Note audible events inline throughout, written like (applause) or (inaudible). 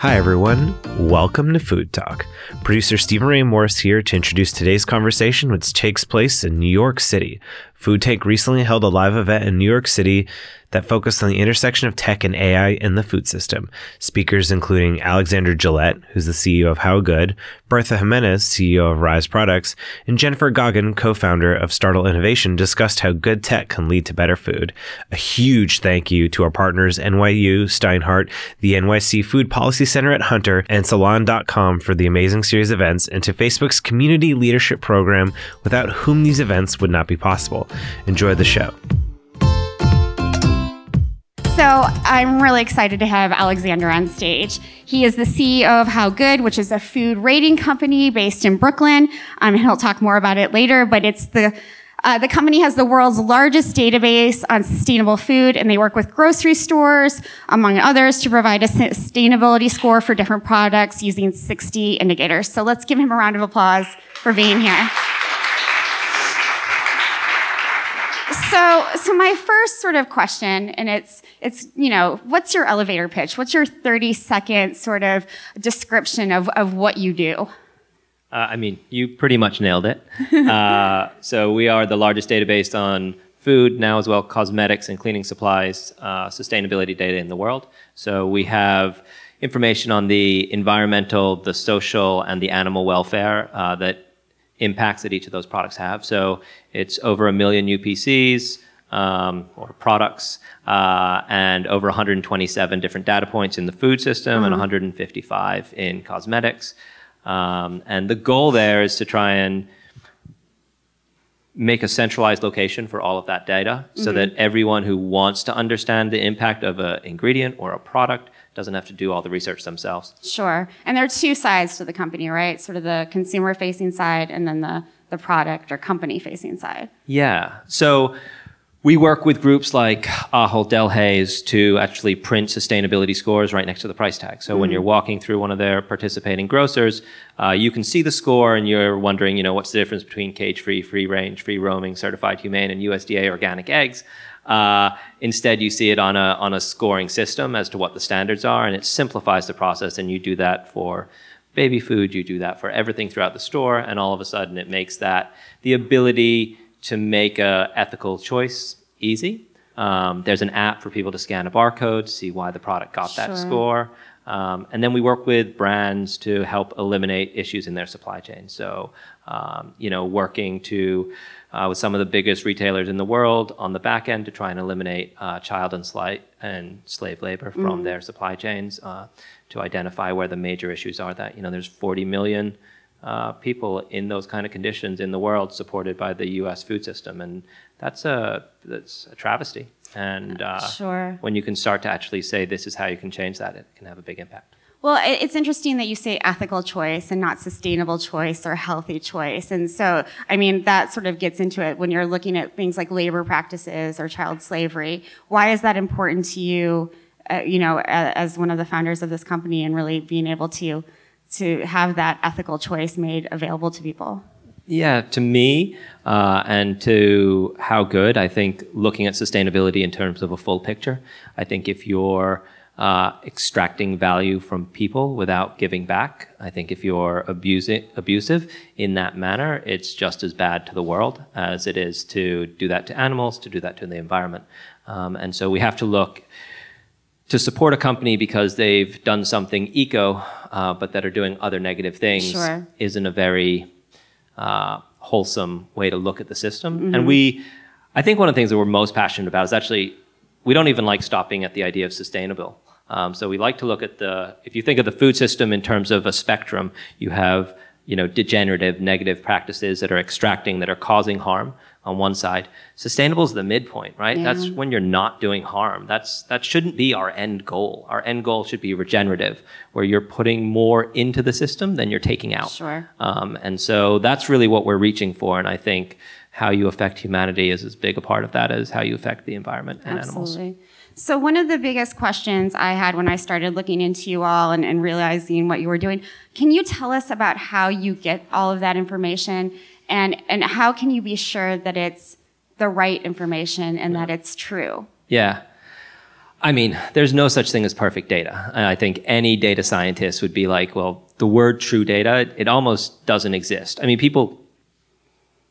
Hi, everyone. Welcome to Food Talk. Producer Stephen Ray Morris here to introduce today's conversation, which takes place in New York City. Food Tank recently held a live event in New York City that focused on the intersection of tech and AI in the food system. Speakers including Alexander Gillett, who's the CEO of How Good, Bertha Jimenez, CEO of Rise Products, and Jennifer Goggin, co-founder of Startle Innovation, discussed how good tech can lead to better food. A huge thank you to our partners NYU, Steinhardt, the NYC Food Policy Center at Hunter, and Salon.com for the amazing series of events, and to Facebook's Community Leadership Program, without whom these events would not be possible. Enjoy the show. So I'm really excited to have Alexander on stage. He is the CEO of How Good, which is a food rating company based in Brooklyn. Um, and he'll talk more about it later, but it's the uh, the company has the world's largest database on sustainable food, and they work with grocery stores, among others, to provide a sustainability score for different products using 60 indicators. So let's give him a round of applause for being here. So, so my first sort of question, and it's, it's, you know, what's your elevator pitch? What's your 30 second sort of description of, of what you do? Uh, I mean, you pretty much nailed it. uh, (laughs) so we are the largest database on food now as well cosmetics and cleaning supplies uh, sustainability data in the world. So we have information on the environmental, the social, and the animal welfare uh, that impacts that each of those products have. So it's over a million UPCs um, or products uh, and over 127 different data points in the food system mm-hmm. and 155 in cosmetics. Um, and the goal there is to try and make a centralized location for all of that data so mm-hmm. that everyone who wants to understand the impact of an ingredient or a product doesn't have to do all the research themselves. Sure. And there are two sides to the company, right? Sort of the consumer facing side and then the, the product or company facing side. Yeah. So we work with groups like Ahold Delhaize to actually print sustainability scores right next to the price tag. So mm-hmm. when you're walking through one of their participating grocers, uh, you can see the score and you're wondering, you know, what's the difference between cage-free, free-range, free-roaming, certified humane, and USDA organic eggs? Uh, instead, you see it on a, on a scoring system as to what the standards are, and it simplifies the process. And you do that for baby food, you do that for everything throughout the store, and all of a sudden it makes that the ability to make a ethical choice easy. Um, there's an app for people to scan a barcode, see why the product got sure. that score. Um, and then we work with brands to help eliminate issues in their supply chain. So, um, you know, working to with some of the biggest retailers in the world on the back end to try and eliminate uh, child and, sli- and slave labor from mm. their supply chains uh, to identify where the major issues are that you know there's 40 million uh, people in those kind of conditions in the world supported by the U.S. food system and that's a that's a travesty and uh, sure. when you can start to actually say this is how you can change that it can have a big impact well, it's interesting that you say ethical choice and not sustainable choice or healthy choice. And so, I mean, that sort of gets into it when you're looking at things like labor practices or child slavery. Why is that important to you, uh, you know, as one of the founders of this company and really being able to, to have that ethical choice made available to people? Yeah, to me uh, and to how good, I think looking at sustainability in terms of a full picture. I think if you're uh, extracting value from people without giving back. I think if you're abusing, abusive in that manner, it's just as bad to the world as it is to do that to animals, to do that to the environment. Um, and so we have to look to support a company because they've done something eco, uh, but that are doing other negative things, sure. isn't a very uh, wholesome way to look at the system. Mm-hmm. And we, I think one of the things that we're most passionate about is actually we don't even like stopping at the idea of sustainable. Um, so we like to look at the, if you think of the food system in terms of a spectrum, you have, you know, degenerative, negative practices that are extracting, that are causing harm on one side. Sustainable is the midpoint, right? Yeah. That's when you're not doing harm. That's, that shouldn't be our end goal. Our end goal should be regenerative, where you're putting more into the system than you're taking out. Sure. Um, and so that's really what we're reaching for. And I think how you affect humanity is as big a part of that as how you affect the environment and Absolutely. animals. So, one of the biggest questions I had when I started looking into you all and, and, realizing what you were doing, can you tell us about how you get all of that information and, and how can you be sure that it's the right information and that it's true? Yeah. I mean, there's no such thing as perfect data. I think any data scientist would be like, well, the word true data, it almost doesn't exist. I mean, people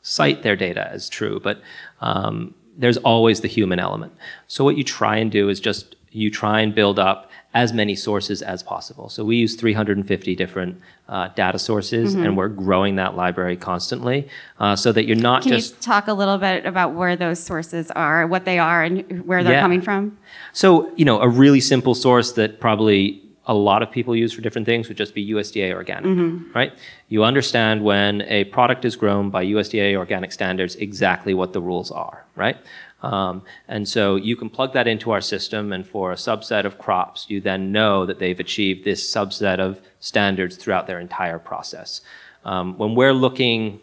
cite their data as true, but um, there's always the human element. So what you try and do is just you try and build up as many sources as possible. So we use 350 different uh, data sources, mm-hmm. and we're growing that library constantly, uh, so that you're not Can just. Can you talk a little bit about where those sources are, what they are, and where they're yeah. coming from? So you know, a really simple source that probably a lot of people use for different things would just be USDA organic, mm-hmm. right? You understand when a product is grown by USDA organic standards exactly what the rules are, right? Um, and so you can plug that into our system, and for a subset of crops, you then know that they've achieved this subset of standards throughout their entire process. Um, when we're looking,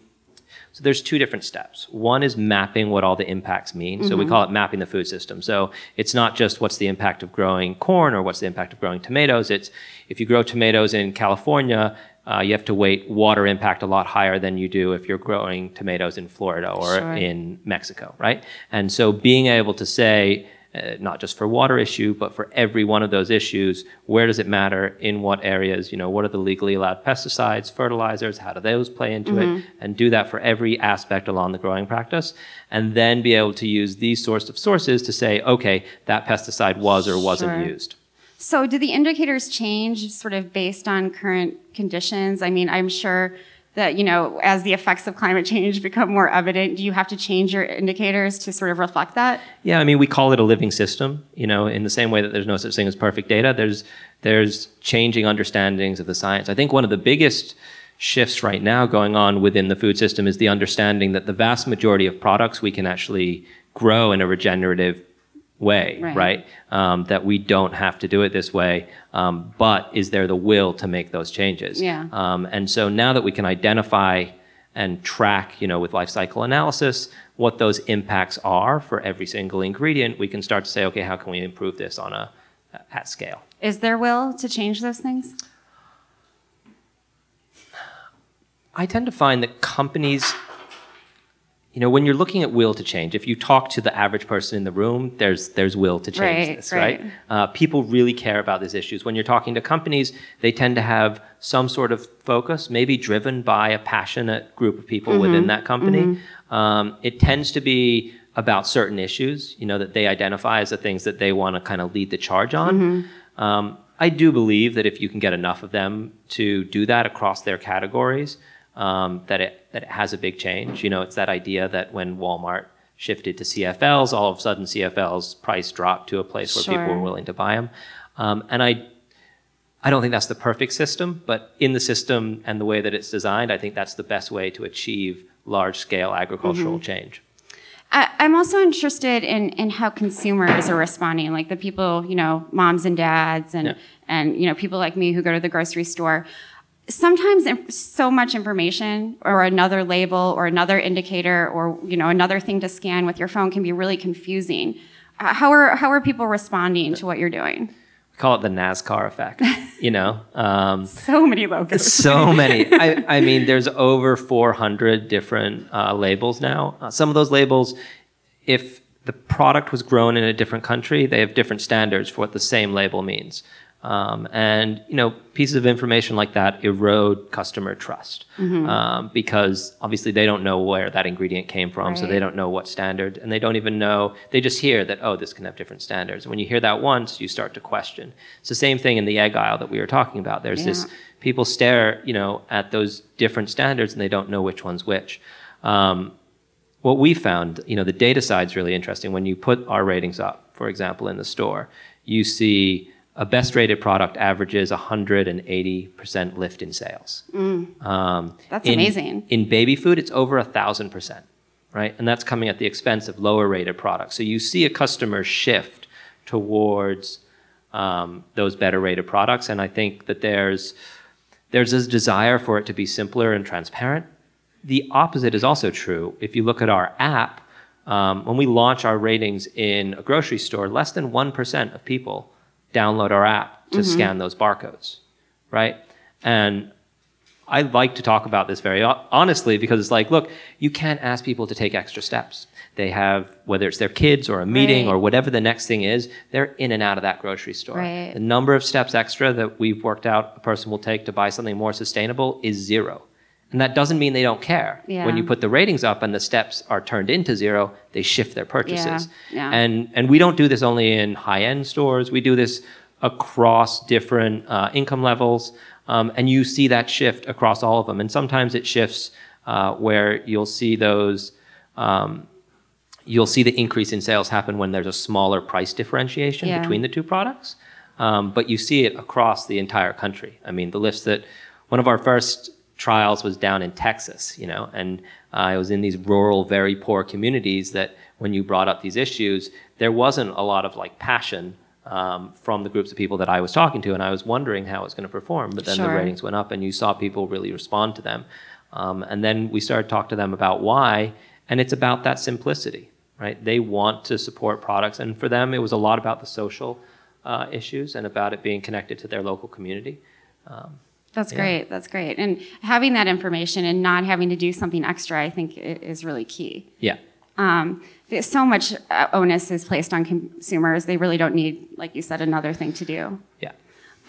so there's two different steps. One is mapping what all the impacts mean. Mm-hmm. So we mm-hmm. call it mapping the food system. So it's not just what's the impact of growing corn or what's the impact of growing tomatoes. It's if you grow tomatoes in California, uh, you have to weight water impact a lot higher than you do if you're growing tomatoes in Florida or sure. in Mexico, right? And so being able to say, uh, not just for water issue, but for every one of those issues, where does it matter? In what areas? You know, what are the legally allowed pesticides, fertilizers? How do those play into mm-hmm. it? And do that for every aspect along the growing practice, and then be able to use these sorts of sources to say, okay, that pesticide was or wasn't sure. used. So, do the indicators change sort of based on current conditions? I mean, I'm sure that, you know, as the effects of climate change become more evident, do you have to change your indicators to sort of reflect that? Yeah, I mean, we call it a living system, you know, in the same way that there's no such thing as perfect data, there's there's changing understandings of the science. I think one of the biggest shifts right now going on within the food system is the understanding that the vast majority of products we can actually grow in a regenerative way, right? right? Um, that we don't have to do it this way, um, but is there the will to make those changes? Yeah. Um, and so now that we can identify and track, you know, with life cycle analysis, what those impacts are for every single ingredient, we can start to say, okay, how can we improve this on a at scale? Is there will to change those things? I tend to find that companies you know, when you're looking at will to change, if you talk to the average person in the room, there's there's will to change right, this, right? right? Uh, people really care about these issues. When you're talking to companies, they tend to have some sort of focus, maybe driven by a passionate group of people mm-hmm. within that company. Mm-hmm. Um, it tends to be about certain issues, you know, that they identify as the things that they want to kind of lead the charge on. Mm-hmm. Um, I do believe that if you can get enough of them to do that across their categories, um, that it that it has a big change. You know, it's that idea that when Walmart shifted to CFLs, all of a sudden CFLs price dropped to a place where sure. people were willing to buy them. Um, and I I don't think that's the perfect system, but in the system and the way that it's designed, I think that's the best way to achieve large scale agricultural mm-hmm. change. I, am also interested in, in how consumers are responding, like the people, you know, moms and dads and, yeah. and, you know, people like me who go to the grocery store sometimes so much information or another label or another indicator or you know another thing to scan with your phone can be really confusing. Uh, how are how are people responding to what you're doing? We call it the nascar effect you know um, (laughs) so many logos. so many. I, I, mean there's over 400 different uh, labels now. Uh, some of those labels if the product was grown in a different country they have different standards for what the same label means um, and you know, pieces of information like that erode customer trust mm-hmm. um, because obviously they don't know where that ingredient came from, right. so they don't know what standard, and they don't even know. They just hear that oh, this can have different standards. And when you hear that once, you start to question. It's the same thing in the egg aisle that we were talking about. There's yeah. this people stare, you know, at those different standards and they don't know which one's which. Um, what we found, you know, the data side is really interesting. When you put our ratings up, for example, in the store, you see a best rated product averages 180% lift in sales. Mm. Um, that's in, amazing. In baby food, it's over 1,000%, right? And that's coming at the expense of lower rated products. So you see a customer shift towards um, those better rated products. And I think that there's, there's a desire for it to be simpler and transparent. The opposite is also true. If you look at our app, um, when we launch our ratings in a grocery store, less than 1% of people download our app to mm-hmm. scan those barcodes, right? And I like to talk about this very honestly because it's like, look, you can't ask people to take extra steps. They have, whether it's their kids or a meeting Right. or whatever the next thing is, they're in and out of that grocery store. Right. The number of steps extra that we've worked out a person will take to buy something more sustainable is zero. And that doesn't mean they don't care. Yeah. When you put the ratings up and the steps are turned into zero, they shift their purchases. yeah. Yeah. And and we don't do this only in high end stores. We do this across different uh, income levels, um, and you see that shift across all of them. And sometimes it shifts uh, where you'll see those. Um, you'll see the increase in sales happen when there's a smaller price differentiation between the two products. Um, but you see it across the entire country. I mean, the list that one of our first trials was down in Texas, you know, and uh, I was in these rural, very poor communities that when you brought up these issues, there wasn't a lot of like passion um, from the groups of people that I was talking to, and I was wondering how it's going to perform. But then the ratings went up, and you saw people really respond to them. Um, and then we started to talk to them about why, and it's about that simplicity, right? They want to support products, and for them, it was a lot about the social uh, issues and about it being connected to their local community. That's Yeah. great. That's great. And having that information and not having to do something extra, I think, is really key. Yeah. Um, so much uh, onus is placed on consumers. They really don't need, like you said, another thing to do. Yeah.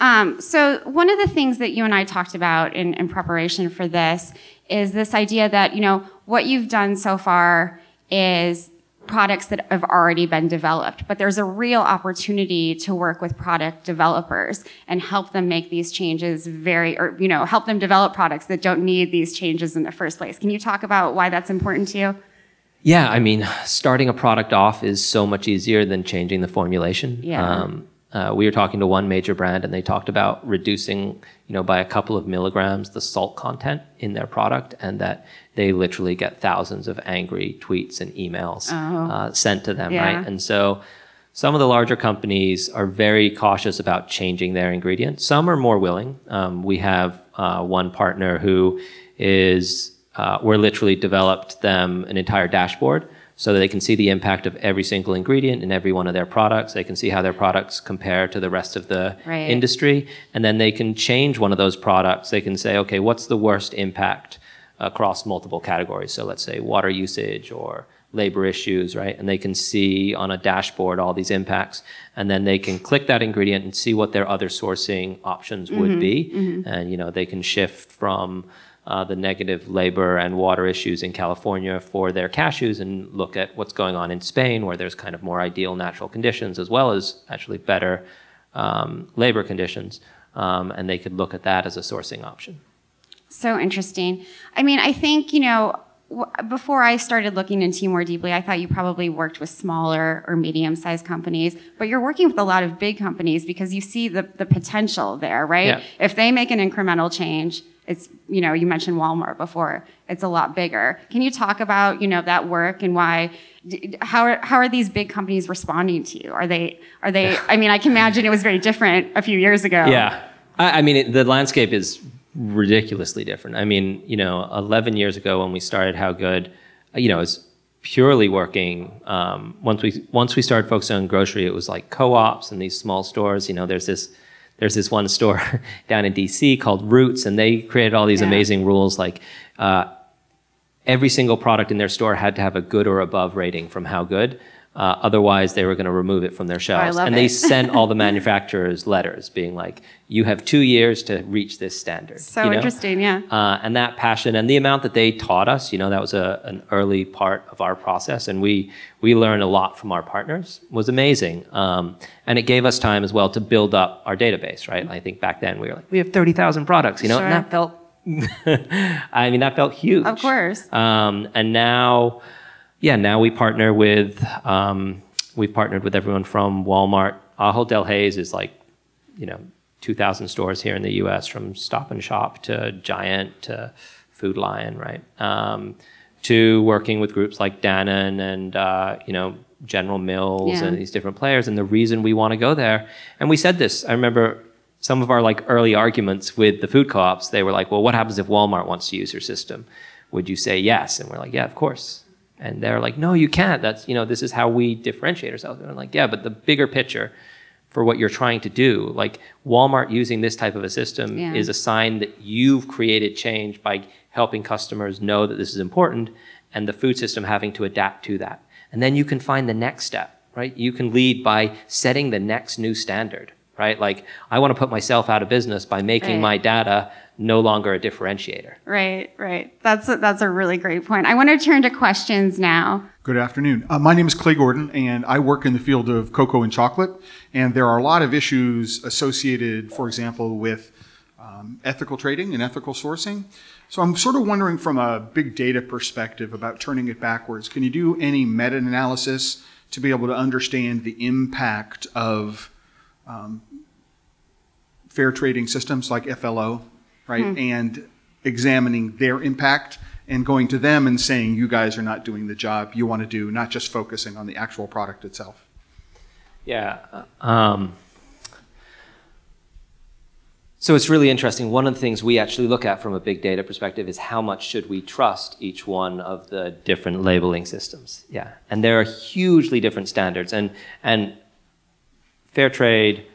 Um, so one of the things that you and I talked about in, in preparation for this is this idea that you know what you've done so far is products that have already been developed, but there's a real opportunity to work with product developers and help them make these changes very, or you know, help them develop products that don't need these changes in the first place. Can you talk about why that's important to you? Yeah, I mean, starting a product off is so much easier than changing the formulation. Yeah. Um, uh, we were talking to one major brand, and they talked about reducing, you know, by a couple of milligrams the salt content in their product, and that they literally get thousands of angry tweets and emails Oh. uh, sent to them, Yeah. right? And so, some of the larger companies are very cautious about changing their ingredients. Some are more willing. Um, we have uh, one partner who is uh, we're literally developed them an entire dashboard so that they can see the impact of every single ingredient in every one of their products. They can see how their products compare to the rest of the Right. industry, and then they can change one of those products. They can say, okay, what's the worst impact across multiple categories? So let's say water usage or labor issues, right? And they can see on a dashboard all these impacts, and then they can click that ingredient and see what their other sourcing options would be, and you know they can shift from uh, the negative labor and water issues in California for their cashews and look at what's going on in Spain, where there's kind of more ideal natural conditions as well as actually better um, labor conditions, um, and they could look at that as a sourcing option. So interesting. I mean, I think, you know, before I started looking into you more deeply, I thought you probably worked with smaller or medium sized companies, but you're working with a lot of big companies because you see the, the potential there, right? Yeah. If they make an incremental change, it's, you know, you mentioned Walmart before, it's a lot bigger. Can you talk about, you know, that work and why, how are, how are these big companies responding to you? Are they, are they, (laughs) I mean, I can imagine it was very different a few years ago. Yeah, I, I mean it, the landscape is ridiculously different. I mean, you know, 11 years ago when we started How Good, you know, it's purely working. Um, once we once we started focusing on grocery, it was like co-ops and these small stores. You know, there's this there's this one store (laughs) down in DC called Roots, and they created all these Yeah. amazing rules like. Uh, every single product in their store had to have a good or above rating from how good. Uh, otherwise, they were going to remove it from their shelves. love and they sent all the (laughs) manufacturers letters being like, "You have two years to reach this standard." So you know? interesting, yeah. Uh, and that passion and the amount that they taught us, you know, that was a, an early part of our process, and we we learned a lot from our partners. Was amazing, um, and it gave us time as well to build up our database. Right? I think back then we were like, we have thirty thousand products, you know, and that felt. (laughs) I mean, that felt huge. Of course. Um, and now, yeah, now we partner with, um, we've partnered with everyone from Walmart. Ahold Delhaize is like, you know, 2,000 stores here in the US from Stop and Shop to Giant to Food Lion, right? Um, to working with groups like Dannon and, uh, you know, General Mills Yeah. and these different players. And the reason we want to go there, and we said this, I remember some of our like early arguments with the food co-ops, they were like, well, what happens if Walmart wants to use your system? Would you say yes? And we're like, yeah, of course. And they're like, no, you can't. That's, you know, this is how we differentiate ourselves. And we're like, yeah, but the bigger picture for what you're trying to do, like Walmart using this type of a system Yeah. is a sign that you've created change by helping customers know that this is important and the food system having to adapt to that. And then you can find the next step, right? You can lead by setting the next new standard, right? Like, I want to put myself out of business by making Right. my data no longer a differentiator. Right, right. That's a, that's a really great point. I want to turn to questions now. Good afternoon. Uh, my name is Clay Gordon, and I work in the field of cocoa and chocolate. And there are a lot of issues associated, for example, with um, ethical trading and ethical sourcing. So I'm sort of wondering from a big data perspective about turning it backwards. Can you do any meta analysis to be able to understand the impact of um, fair trading systems like FLO, right? And examining their impact and going to them and saying, you guys are not doing the job you want to do, not just focusing on the actual product itself. Yeah. Um, so it's really interesting. One of the things we actually look at from a big data perspective is how much should we trust each one of the different labeling systems. Yeah, and there are hugely different standards, and and fair trade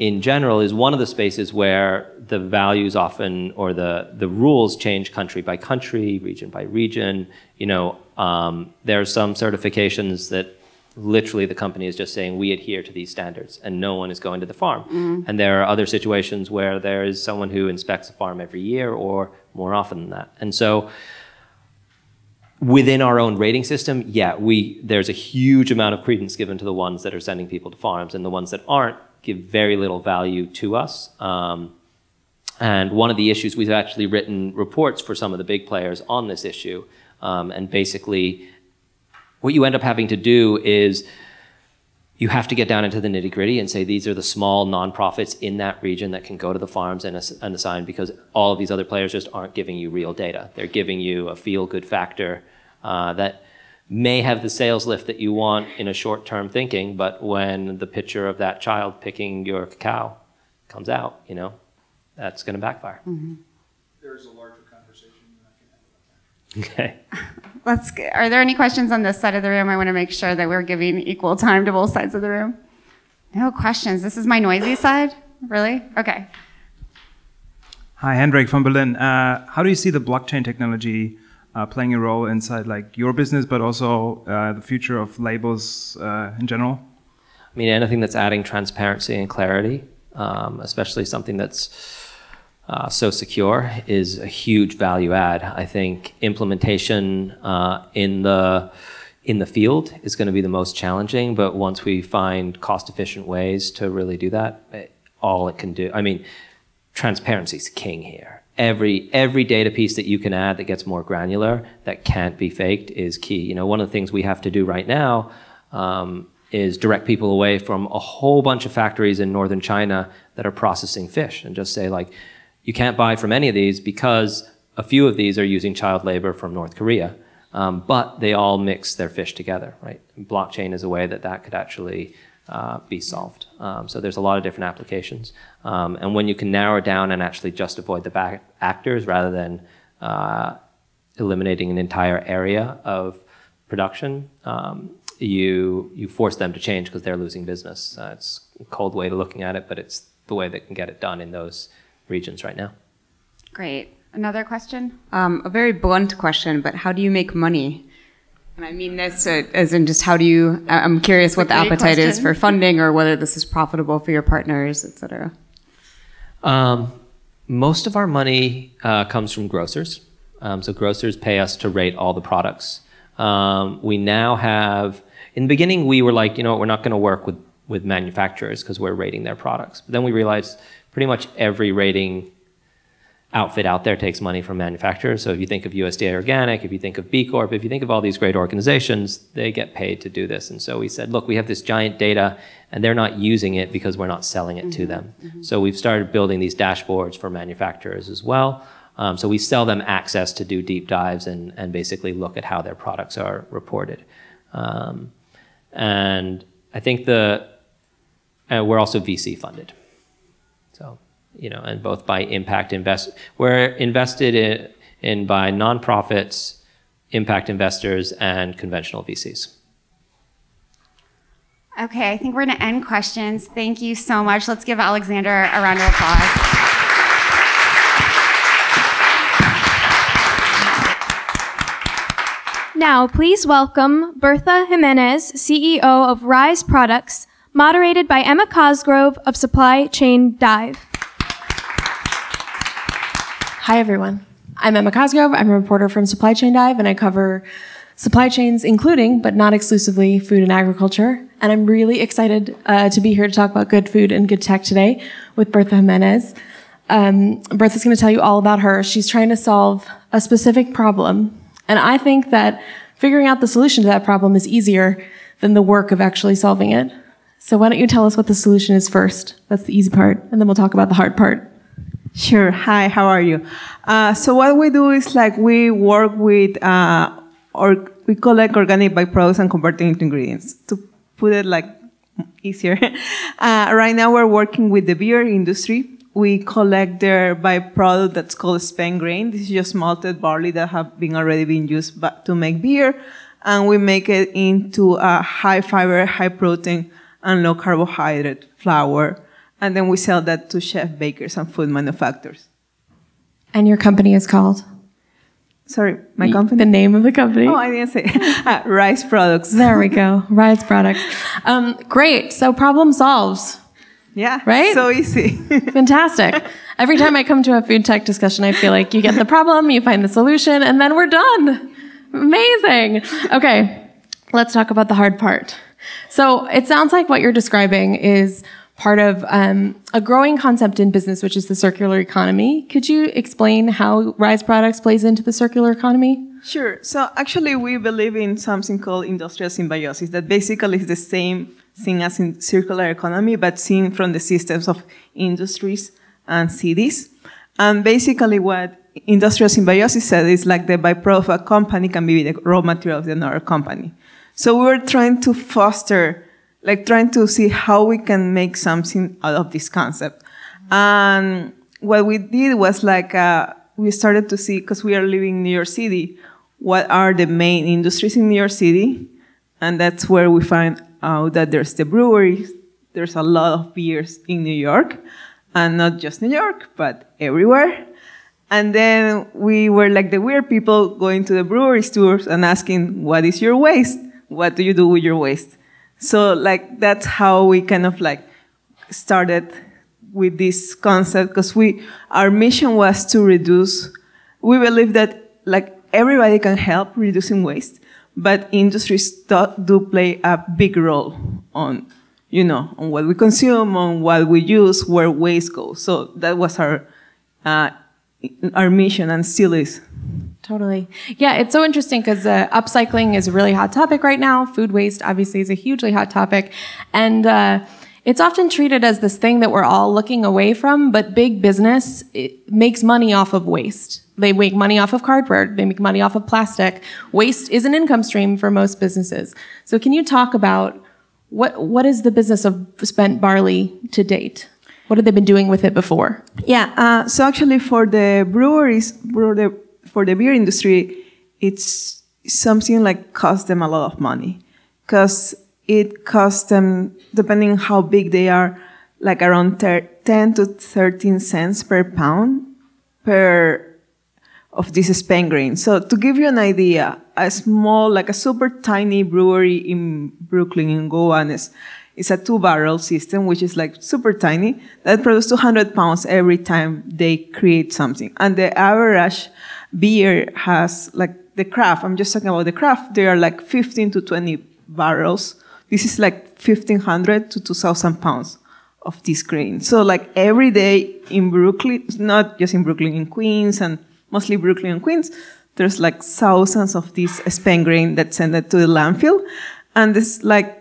in general is one of the spaces where the values often or the the rules change country by country, region by region. You know, um, there are some certifications that literally the company is just saying we adhere to these standards and no one is going to the farm. And there are other situations where there is someone who inspects a farm every year or more often than that. And so within our own rating system yeah we there's a huge amount of credence given to the ones that are sending people to farms and the ones that aren't give very little value to us um, and one of the issues we've actually written reports for some of the big players on this issue um, and basically what you end up having to do is you have to get down into the nitty gritty and say these are the small nonprofits in that region that can go to the farms and, ass- and assign because all of these other players just aren't giving you real data. They're giving you a feel good factor uh, that may have the sales lift that you want in a short term thinking, but when the picture of that child picking your cacao comes out, you know, that's going to backfire. There's a larger conversation that I can have Okay. (laughs) Let's. g- Are there any questions on this side of the room? I want to make sure that we're giving equal time to both sides of the room. No questions. This is my noisy side. Really? Okay. Hi, Hendrik from Berlin. Uh, how do you see the blockchain technology uh, playing a role inside like your business, but also uh, the future of labels uh, in general? I mean, anything that's adding transparency and clarity, um, especially something that's uh, so secure, is a huge value add. I think implementation uh, in the in the field is going to be the most challenging, but once we find cost-efficient ways to really do that, it, all it can do. I mean, transparency is king here. Every every data piece that you can add that gets more granular that can't be faked is key. You know, one of the things we have to do right now um, is direct people away from a whole bunch of factories in northern China that are processing fish, and just say like, you can't buy from any of these because a few of these are using child labor from North Korea, um, but they all mix their fish together, right? Blockchain is a way that that could actually uh, be solved. Um, so there's a lot of different applications. Um, and when you can narrow down and actually just avoid the actors rather than uh, eliminating an entire area of production, um, you you force them to change because they're losing business. Uh, it's a cold way of looking at it, but it's the way that can get it done in those regions right now. Great. Another question? Um, a very blunt question, but how do you make money? And I mean this uh, as in just how do you? I- I'm curious what the Great appetite is for funding or whether this is profitable for your partners, et cetera. Um, most of our money uh, comes from grocers. Um, so grocers pay us to rate all the products. Um, we now have, in the beginning, we were like, you know, what, we're not going to work with, with manufacturers because we're rating their products. But then we realized pretty much every rating outfit out there takes money from manufacturers. So if you think of USDA Organic, if you think of B Corp, if you think of all these great organizations, they get paid to do this. And so we said, look, we have this giant data and they're not using it because we're not selling it to them. So we've started building these dashboards for manufacturers as well. Um, so we sell them access to do deep dives and, and basically look at how their products are reported. Um, and I think the, uh, we're also VC funded. So, you know, and both by impact invest, we're invested in, in by nonprofits, impact investors, and conventional VCs. Okay, I think we're going to end questions. Thank you so much. Let's give Alexander a round of applause. Now, please welcome Bertha Jimenez, CEO of Rise Products, moderated by Emma Cosgrove of Supply Chain Dive. Hi, everyone. I'm Emma Cosgrove. I'm a reporter from Supply Chain Dive, and I cover supply chains, including but not exclusively food and agriculture. And I'm really excited uh, to be here to talk about good food and good tech today with Bertha Jimenez. Um, Bertha's going to tell you all about her. She's trying to solve a specific problem, and I think that figuring out the solution to that problem is easier than the work of actually solving it. So why don't you tell us what the solution is first? That's the easy part, and then we'll talk about the hard part. Sure. Hi, how are you? Uh, so what we do is like we work with, uh, or we collect organic byproducts and convert them into ingredients. To put it like easier, (laughs) uh, right now we're working with the beer industry. We collect their byproduct that's called spent grain. This is just malted barley that have been already been used to make beer, and we make it into a high fiber, high protein, and low carbohydrate flour and then we sell that to chef bakers and food manufacturers. And your company is called? Sorry, my company? The name of the company? Oh, I didn't say. (laughs) uh, Rise Products. There we go. (laughs) Rise Products. Um, great. So problem solves. Yeah. Right? So easy. (laughs) Fantastic. Every time I come to a food tech discussion, I feel like you get the problem, you find the solution, and then we're done. Amazing. Okay. Let's talk about the hard part. So it sounds like what you're describing is part of um, a growing concept in business, which is the circular economy. Could you explain how Rise Products plays into the circular economy? Sure. So actually, we believe in something called industrial symbiosis that basically is the same thing as in circular economy, but seen from the systems of industries and cities. And basically, what industrial symbiosis said is like the byproduct of a company can be the raw material of another company. So we were trying to foster like trying to see how we can make something out of this concept. And what we did was like, uh, we started to see, because we are living in New York City, what are the main industries in New York City? And that's where we find out that there's the breweries, there's a lot of beers in New York, and not just New York, but everywhere. And then we were like the weird people going to the brewery stores and asking, what is your waste? What do you do with your waste? So like that's how we kind of like started with this concept because we our mission was to reduce. We believe that like everybody can help reducing waste, but industries do play a big role on you know on what we consume, on what we use, where waste goes. So that was our uh, our mission and still is. Totally. Yeah, it's so interesting because uh, upcycling is a really hot topic right now. Food waste, obviously, is a hugely hot topic. And uh, it's often treated as this thing that we're all looking away from, but big business makes money off of waste. They make money off of cardboard, they make money off of plastic. Waste is an income stream for most businesses. So, can you talk about what, what is the business of spent barley to date? What have they been doing with it before? Yeah, uh, so actually, for the breweries, brewery, for the beer industry, it's something like cost them a lot of money because it costs them, depending how big they are, like around 10 to 13 cents per pound per of this spent grain. So to give you an idea, a small, like a super tiny brewery in Brooklyn, in Gowanus, is a two barrel system, which is like super tiny, that produces 200 pounds every time they create something. And the average beer has like the craft. I'm just talking about the craft. There are like 15 to 20 barrels. This is like 1500 to 2000 pounds of this grain. So like every day in Brooklyn, not just in Brooklyn, in Queens and mostly Brooklyn and Queens, there's like thousands of this spent grain that's sent to the landfill. And it's like,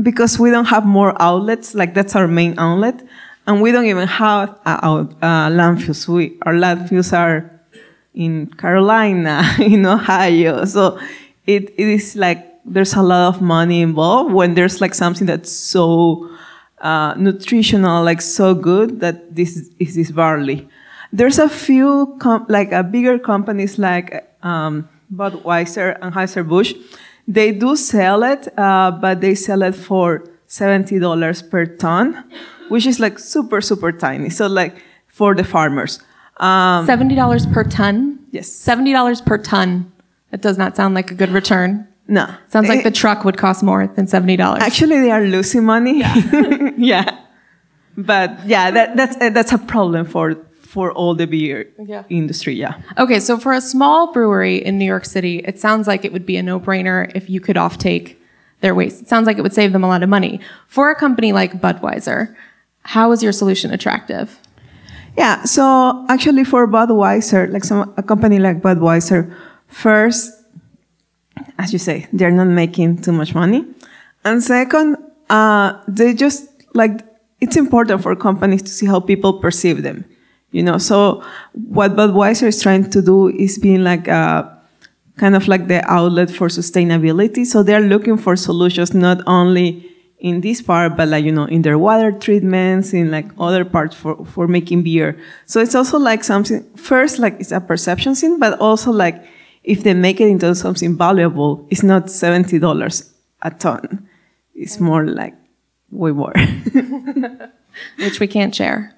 because we don't have more outlets, like that's our main outlet, and we don't even have uh, uh, landfills. We, our landfills are in Carolina, (laughs) in Ohio. So it, it is like there's a lot of money involved when there's like something that's so uh, nutritional, like so good that this is this barley. There's a few like a bigger companies like um, Budweiser and Anheuser Busch. They do sell it, uh, but they sell it for seventy dollars per ton, which is like super super tiny. So like for the farmers. Um, $70 per ton? Yes. $70 per ton It does not sound like a good return. No. Sounds like Eh, the truck would cost more than seventy dollars. Actually, they are losing money. Yeah. (laughs) But yeah, that, that's uh, that's a problem for for all the beer Yeah. industry. Yeah. Okay, so for a small brewery in New York City, it sounds like it would be a no-brainer if you could offtake their waste. It sounds like it would save them a lot of money. For a company like Budweiser, how is your solution attractive? Yeah. So actually, for Budweiser, like some a company like Budweiser, first, as you say, they're not making too much money, and second, uh, they just like it's important for companies to see how people perceive them. You know, so what Budweiser is trying to do is being like a kind of like the outlet for sustainability. So they're looking for solutions not only in this part, but like, you know, in their water treatments, in like other parts for, for making beer. So it's also like something, first, like it's a perception thing, but also like if they make it into something valuable, it's not $70 a ton. It's more like way more. (laughs) which we can't share.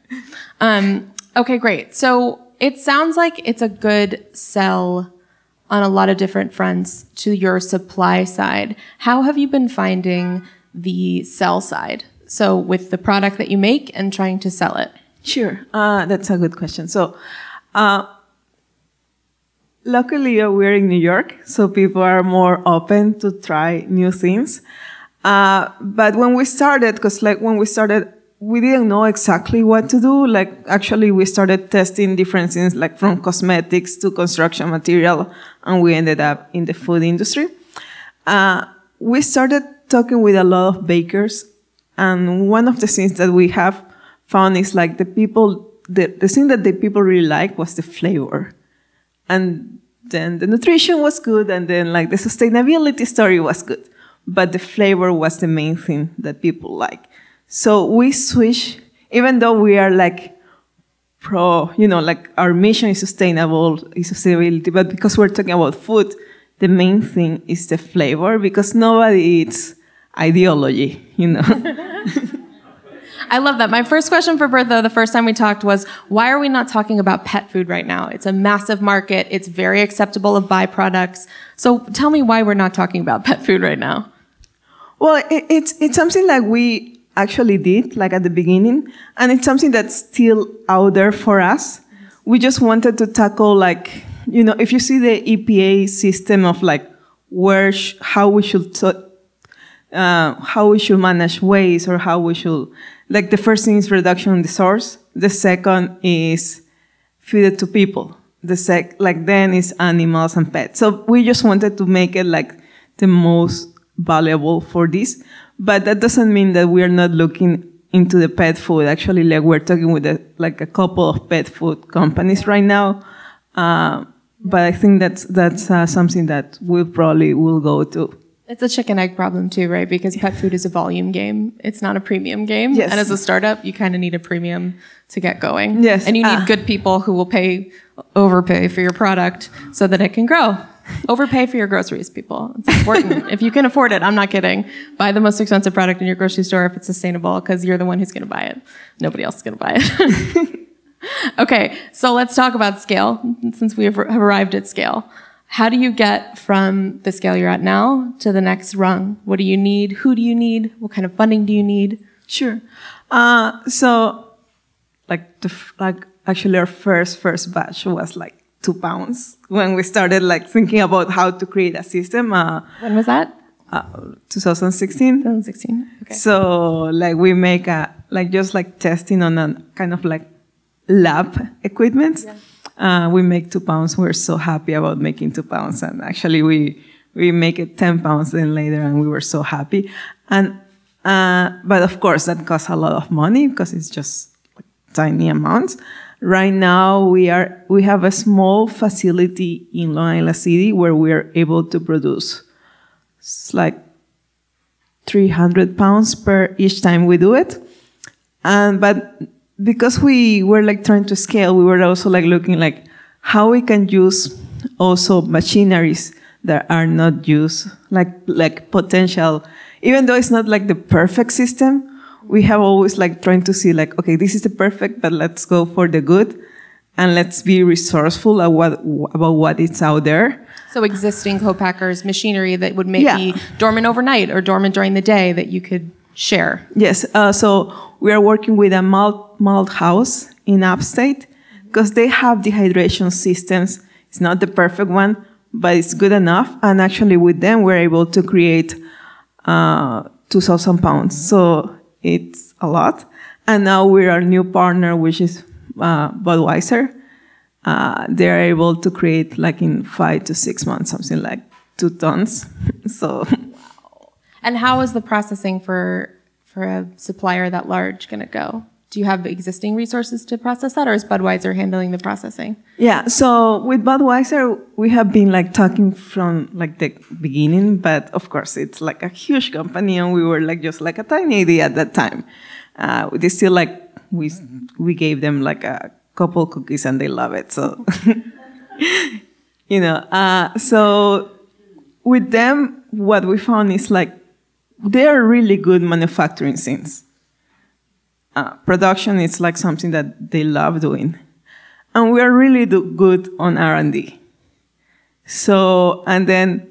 Um, okay, great. So it sounds like it's a good sell on a lot of different fronts to your supply side. How have you been finding the sell side? So with the product that you make and trying to sell it. Sure, uh, that's a good question. So, uh, luckily uh, we're in New York, so people are more open to try new things. Uh, but when we started, because like when we started, we didn't know exactly what to do. Like actually, we started testing different things, like from cosmetics to construction material, and we ended up in the food industry. Uh, we started talking with a lot of bakers, and one of the things that we have found is like the people, the, the thing that the people really like was the flavor. And then the nutrition was good, and then like the sustainability story was good. But the flavor was the main thing that people like. So we switch, even though we are like pro, you know, like our mission is sustainable, is sustainability, but because we're talking about food, the main thing is the flavor because nobody eats ideology, you know. (laughs) (laughs) I love that. My first question for Bertha the first time we talked was why are we not talking about pet food right now? It's a massive market, it's very acceptable of byproducts. So tell me why we're not talking about (laughs) pet food right now. Well, it, it's it's something like we actually did, like at the beginning, and it's something that's still out there for us. We just wanted to tackle, like, you know, if you see the EPA system of like where, sh- how we should, t- uh, how we should manage waste, or how we should, like, the first thing is reduction in the source. The second is feed it to people. The sec, like, then is animals and pets. So we just wanted to make it like the most valuable for this. But that doesn't mean that we're not looking into the pet food. Actually, like we're talking with a, like a couple of pet food companies right now. Uh, but I think that's that's uh, something that we probably will go to. It's a chicken egg problem too, right? Because pet food is a volume game. It's not a premium game. Yes. And as a startup, you kind of need a premium to get going. Yes, And you need ah. good people who will pay overpay for your product so that it can grow. Overpay for your groceries, people. It's important. (laughs) if you can afford it, I'm not kidding. Buy the most expensive product in your grocery store if it's sustainable because you're the one who's going to buy it. Nobody else is going to buy it. (laughs) okay, so let's talk about scale since we have have arrived at scale. How do you get from the scale you're at now to the next rung? What do you need? Who do you need? What kind of funding do you need? Sure. Uh, so, like the like actually our first first batch was like two pounds when we started like thinking about how to create a system. Uh, When was that? uh, 2016. 2016. Okay. So like we make a like just like testing on a kind of like lab equipment. Uh, we make two pounds. We're so happy about making two pounds, and actually we we make it ten pounds then later, and we were so happy. And uh, but of course that costs a lot of money because it's just tiny amounts. Right now we are we have a small facility in Long Island City where we are able to produce it's like 300 pounds per each time we do it. And, but because we were like trying to scale, we were also like looking like how we can use also machineries that are not used, like, like potential, even though it's not like the perfect system, we have always like trying to see like, okay, this is the perfect, but let's go for the good and let's be resourceful at what, about what is out there. So existing co-packers machinery that would maybe Yeah. dormant overnight or dormant during the day that you could share. Yes, uh, so we are working with a malt, malt house in upstate because they have dehydration systems. It's not the perfect one, but it's good enough. And actually, with them, we're able to create uh, 2,000 pounds. So it's a lot. And now we're our new partner, which is uh, Budweiser. Uh, they're able to create like in five to six months, something like two tons. (laughs) so And how is the processing for for a supplier that large going to go? Do you have existing resources to process that, or is Budweiser handling the processing? Yeah, so with Budweiser, we have been like talking from like the beginning, but of course it's like a huge company, and we were like just like a tiny idea at that time. Uh, they still like we we gave them like a couple cookies, and they love it. So (laughs) you know, uh, so with them, what we found is like they are really good manufacturing scenes. Uh, production is like something that they love doing. And we are really do good on r&d so and then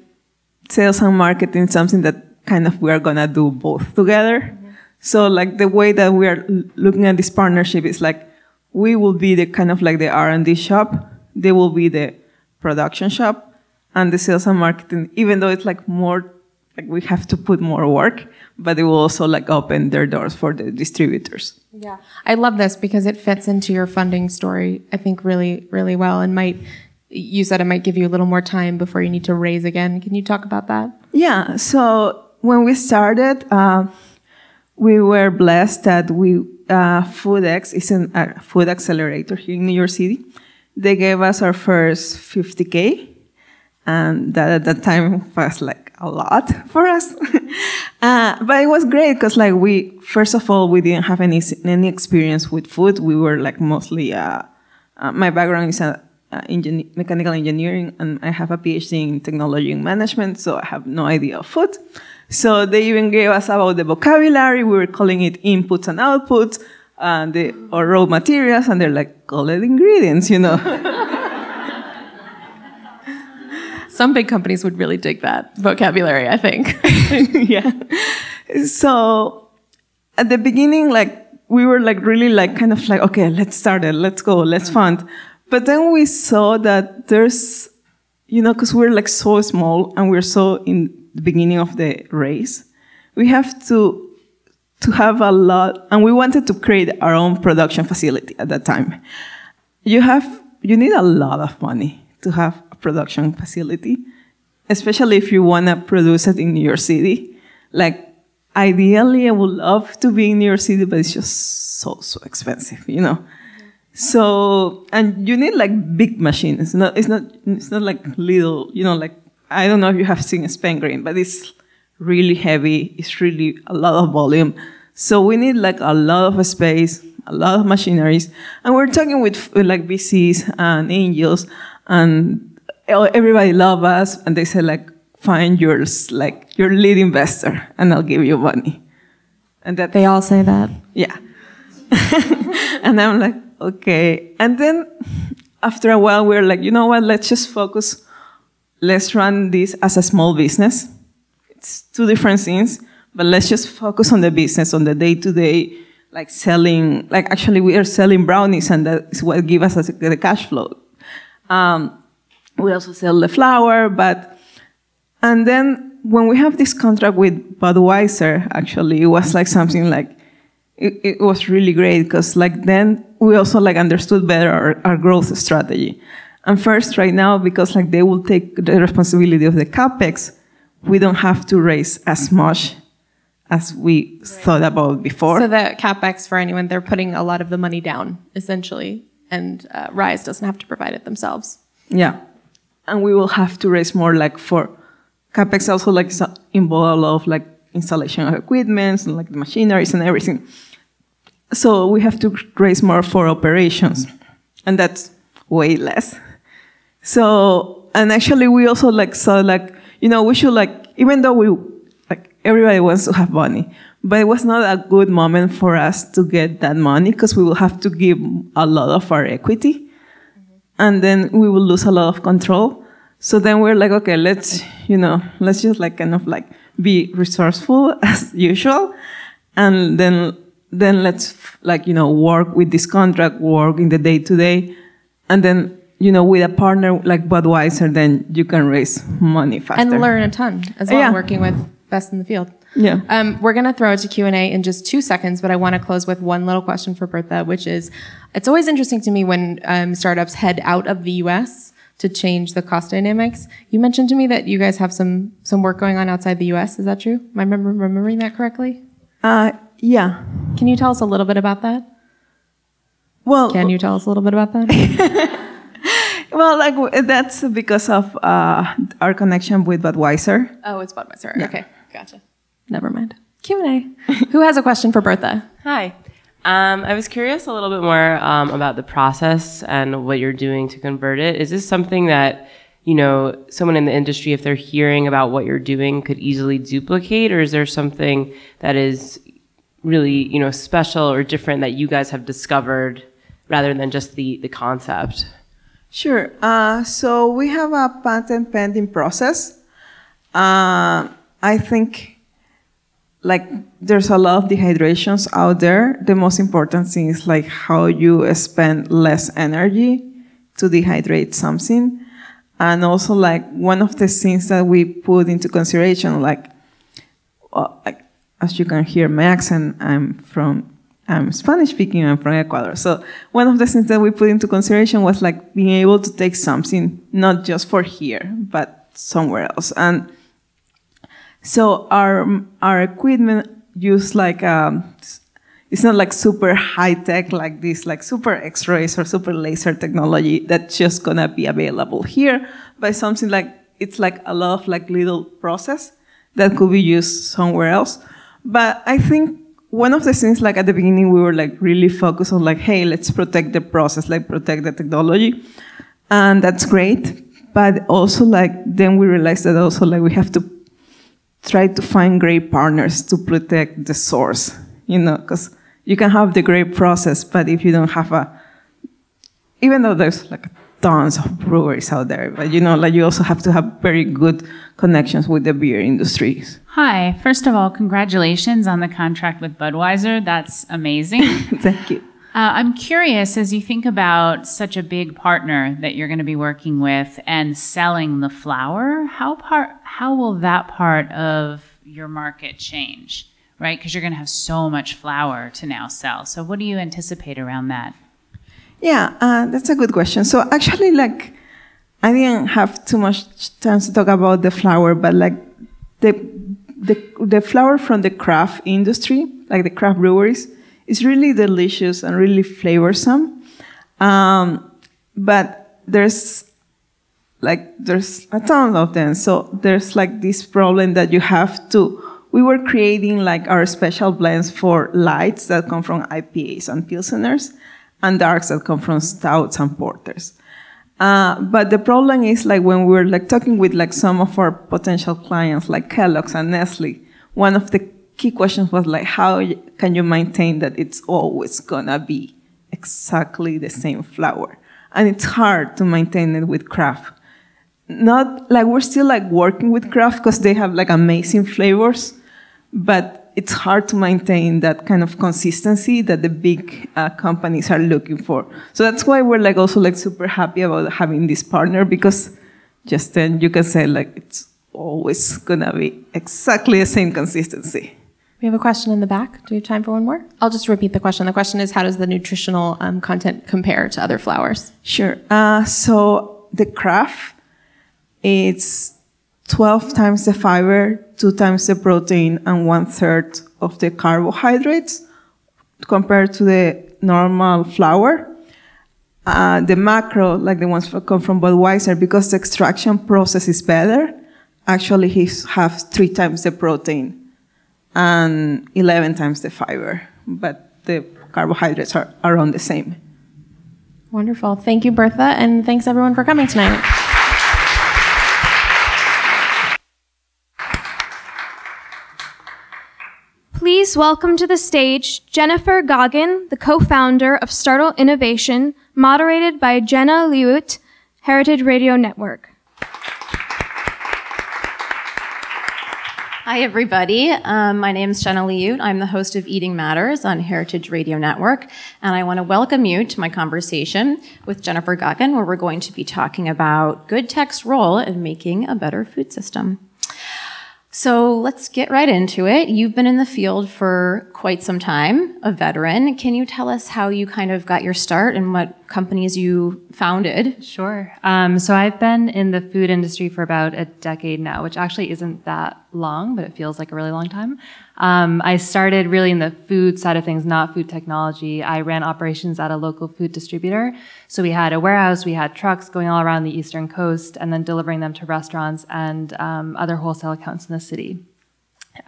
sales and marketing is something that kind of we are gonna do both together. So like the way that we are looking at this partnership is like we will be the kind of like the r&d shop they will be the production shop and the sales and marketing even though it's like more like we have to put more work but it will also like open their doors for the distributors Yeah, I love this because it fits into your funding story. I think really, really well, and might you said it might give you a little more time before you need to raise again. Can you talk about that? Yeah. So when we started, uh, we were blessed that we uh, FoodX is an, a food accelerator here in New York City. They gave us our first 50k, and that at that time was like a lot for us. (laughs) uh, but it was great because like we first of all we didn't have any any experience with food. We were like mostly. Uh, uh, my background is a uh, engin- mechanical engineering, and I have a PhD in technology and management, so I have no idea of food. So they even gave us about the vocabulary. We were calling it inputs and outputs, and the or raw materials, and they're like, call it ingredients, you know. (laughs) Some big companies would really dig that vocabulary. I think. (laughs) yeah. So at the beginning, like we were like really like kind of like, okay, let's start it, let's go, let's mm-hmm. fund. But then we saw that there's, you know, because we're like so small and we're so in the beginning of the race, we have to to have a lot, and we wanted to create our own production facility at that time. You have you need a lot of money to have production facility, especially if you want to produce it in New York City. Like ideally, I would love to be in New York City, but it's just so so expensive, you know. So and you need like big machines. It's not it's not it's not like little, you know, like I don't know if you have seen a spent grain, but it's really heavy. It's really a lot of volume. So we need like a lot of space, a lot of machineries, and we're talking with, with like VCs and angels, and everybody love us, and they say like, find yours, like your lead investor, and I'll give you money. And that they all say that. Yeah. (laughs) and I'm like, okay. And then after a while, we're like, you know what? Let's just focus. Let's run this as a small business. It's two different things, but let's just focus on the business, on the day to day, like selling. Like actually, we are selling brownies, and that is what gives us the cash flow. Um, we also sell the flour, but and then when we have this contract with Budweiser, actually, it was like something like it, it was really great because like then we also like understood better our, our growth strategy. And first, right now, because like they will take the responsibility of the capex, we don't have to raise as much as we thought about before. So the capex for anyone, they're putting a lot of the money down essentially, and uh, Rise doesn't have to provide it themselves. Yeah, and we will have to raise more like for capex also like involve a lot of like installation of equipment and like the machineries and everything. So we have to raise more for operations, and that's way less. So and actually we also like saw like you know we should like even though we like everybody wants to have money, but it was not a good moment for us to get that money because we will have to give a lot of our equity, and then we will lose a lot of control. So then we're like, okay, let's, you know, let's just like kind of like be resourceful (laughs) as usual. And then, then let's like, you know, work with this contract, work in the day to day. And then, you know, with a partner like Budweiser, then you can raise money faster. and learn a ton as well Yeah. working with best in the field. Yeah. Um, we're going to throw it to Q&A in just two seconds, but I want to close with one little question for Bertha, which is, it's always interesting to me when um, startups head out of the U.S. to change the cost dynamics. You mentioned to me that you guys have some, some work going on outside the U.S. Is that true? Am I remember, remembering that correctly? Uh, yeah. Can you tell us a little bit about that? Well, Can you tell us a little bit about that? (laughs) well, like that's because of uh, our connection with Budweiser. oh, it's Budweiser. Okay, gotcha. Never mind. Q&A. (laughs) Who has a question for Bertha? Hi. Um, I was curious a little bit more um, about the process and what you're doing to convert it. Is this something that, you know, someone in the industry, if they're hearing about what you're doing, could easily duplicate, or is there something that is really, you know, special or different that you guys have discovered rather than just the the concept? Sure. Uh, so we have a patent pending process. Uh, I think like there's a lot of dehydrations out there. The most important thing is like how you spend less energy to dehydrate something. And also like one of the things that we put into consideration, like, well, like as you can hear my accent, I'm from I'm Spanish speaking, I'm from Ecuador. So one of the things that we put into consideration was like being able to take something not just for here, but somewhere else. And so our our equipment use like um, it's not like super high tech like this, like super X-rays or super laser technology that's just gonna be available here, but something like it's like a lot of like little process that could be used somewhere else. But I think one of the things like at the beginning we were like really focused on like, hey, let's protect the process, like protect the technology. And that's great. But also like then we realized that also like we have to try to find great partners to protect the source, you know, because you can have the great process, but if you don't have a, even though there's like tons of breweries out there, but you know, like you also have to have very good connections with the beer industries. Hi. First of all, congratulations on the contract with Budweiser. That's amazing. (laughs) Thank you. Uh, I'm curious as you think about such a big partner that you're going to be working with and selling the flour, how part how will that part of your market change? Right? Because you're going to have so much flour to now sell. So what do you anticipate around that? Yeah, uh, that's a good question. So actually, like, I didn't have too much time to talk about the flour, but like the the the flour from the craft industry, like the craft breweries, is really delicious and really flavorsome. Um, but there's like there's a ton of them. So there's like this problem that you have to. We were creating like our special blends for lights that come from IPAs and pilsners, and darks that come from stouts and porters. Uh, but the problem is like when we were like talking with like some of our potential clients like Kellogg's and Nestle, one of the key question was like how can you maintain that it's always gonna be exactly the same flour? And it's hard to maintain it with craft. Not like we're still like working with craft because they have like amazing flavors, but it's hard to maintain that kind of consistency that the big uh, companies are looking for. So that's why we're like also like super happy about having this partner because just then you can say like it's always gonna be exactly the same consistency. We have a question in the back. Do we have time for one more? I'll just repeat the question. The question is, how does the nutritional um, content compare to other flours? Sure. Uh, so the craft, it's 12 times the fiber, two times the protein, and one third of the carbohydrates compared to the normal flour. Uh, the macro, like the ones that come from Budweiser, because the extraction process is better, actually he have three times the protein and 11 times the fiber, but the carbohydrates are around the same. Wonderful. Thank you, Bertha, and thanks everyone for coming tonight. Please welcome to the stage Jennifer Goggin, the co founder of Startle Innovation, moderated by Jenna Liut, Heritage Radio Network. Hi, everybody. Um, my name is Jenna Liut. I'm the host of Eating Matters on Heritage Radio Network, and I want to welcome you to my conversation with Jennifer Goggin, where we're going to be talking about good tech's role in making a better food system. So let's get right into it. You've been in the field for quite some time, a veteran. Can you tell us how you kind of got your start and what companies you founded? Sure. Um, so I've been in the food industry for about a decade now, which actually isn't that long, but it feels like a really long time. Um, I started really in the food side of things, not food technology. I ran operations at a local food distributor. So we had a warehouse, we had trucks going all around the eastern coast, and then delivering them to restaurants and um, other wholesale accounts in the city.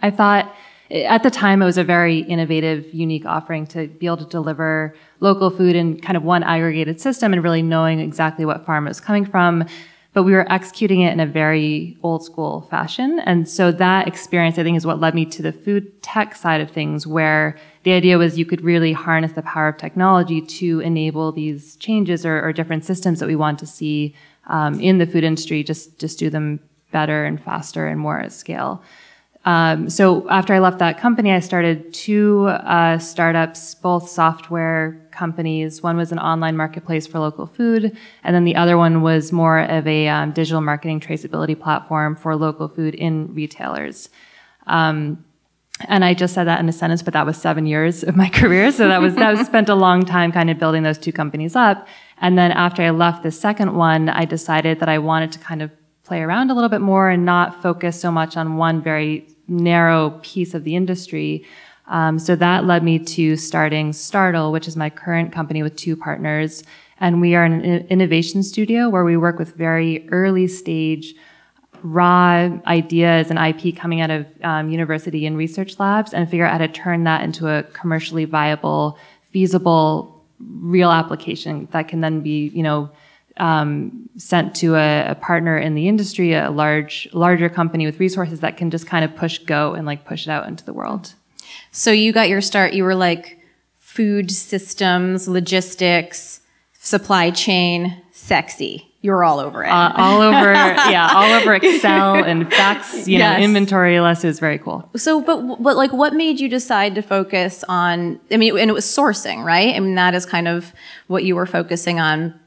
I thought at the time it was a very innovative, unique offering to be able to deliver local food in kind of one aggregated system and really knowing exactly what farm it was coming from but we were executing it in a very old school fashion. And so that experience, I think, is what led me to the food tech side of things, where the idea was you could really harness the power of technology to enable these changes or, or different systems that we want to see um, in the food industry, just, just do them better and faster and more at scale. Um, so after I left that company, I started two uh, startups, both software companies. One was an online marketplace for local food, and then the other one was more of a um, digital marketing traceability platform for local food in retailers. Um, and I just said that in a sentence, but that was seven years of my (laughs) career. So that was that was spent a long time kind of building those two companies up. And then after I left the second one, I decided that I wanted to kind of play around a little bit more and not focus so much on one very narrow piece of the industry. Um, so that led me to starting Startle, which is my current company with two partners. And we are an innovation studio where we work with very early stage raw ideas and IP coming out of um, university and research labs and figure out how to turn that into a commercially viable, feasible, real application that can then be, you know, um, sent to a, a, partner in the industry, a large, larger company with resources that can just kind of push go and like push it out into the world. So you got your start. You were like food systems, logistics, supply chain, sexy. You were all over it. Uh, all over, yeah, all over Excel and facts, you yes. know, inventory list. is very cool. So, but, but like, what made you decide to focus on, I mean, and it was sourcing, right? I mean, that is kind of what you were focusing on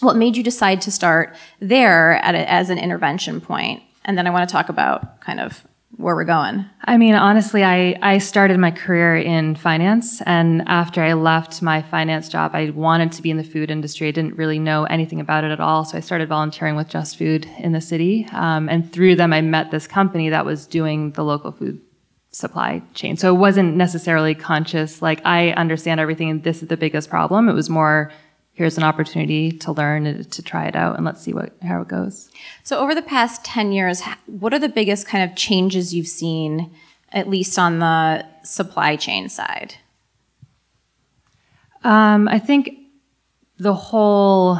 what made you decide to start there a, as an intervention point? And then I want to talk about kind of where we're going. I mean, honestly, I, I started my career in finance. And after I left my finance job, I wanted to be in the food industry. I didn't really know anything about it at all. So I started volunteering with Just Food in the city. Um, and through them, I met this company that was doing the local food supply chain. So it wasn't necessarily conscious, like, I understand everything and this is the biggest problem. It was more, here's an opportunity to learn and to try it out and let's see what how it goes. So over the past 10 years, what are the biggest kind of changes you've seen at least on the supply chain side? Um, I think the whole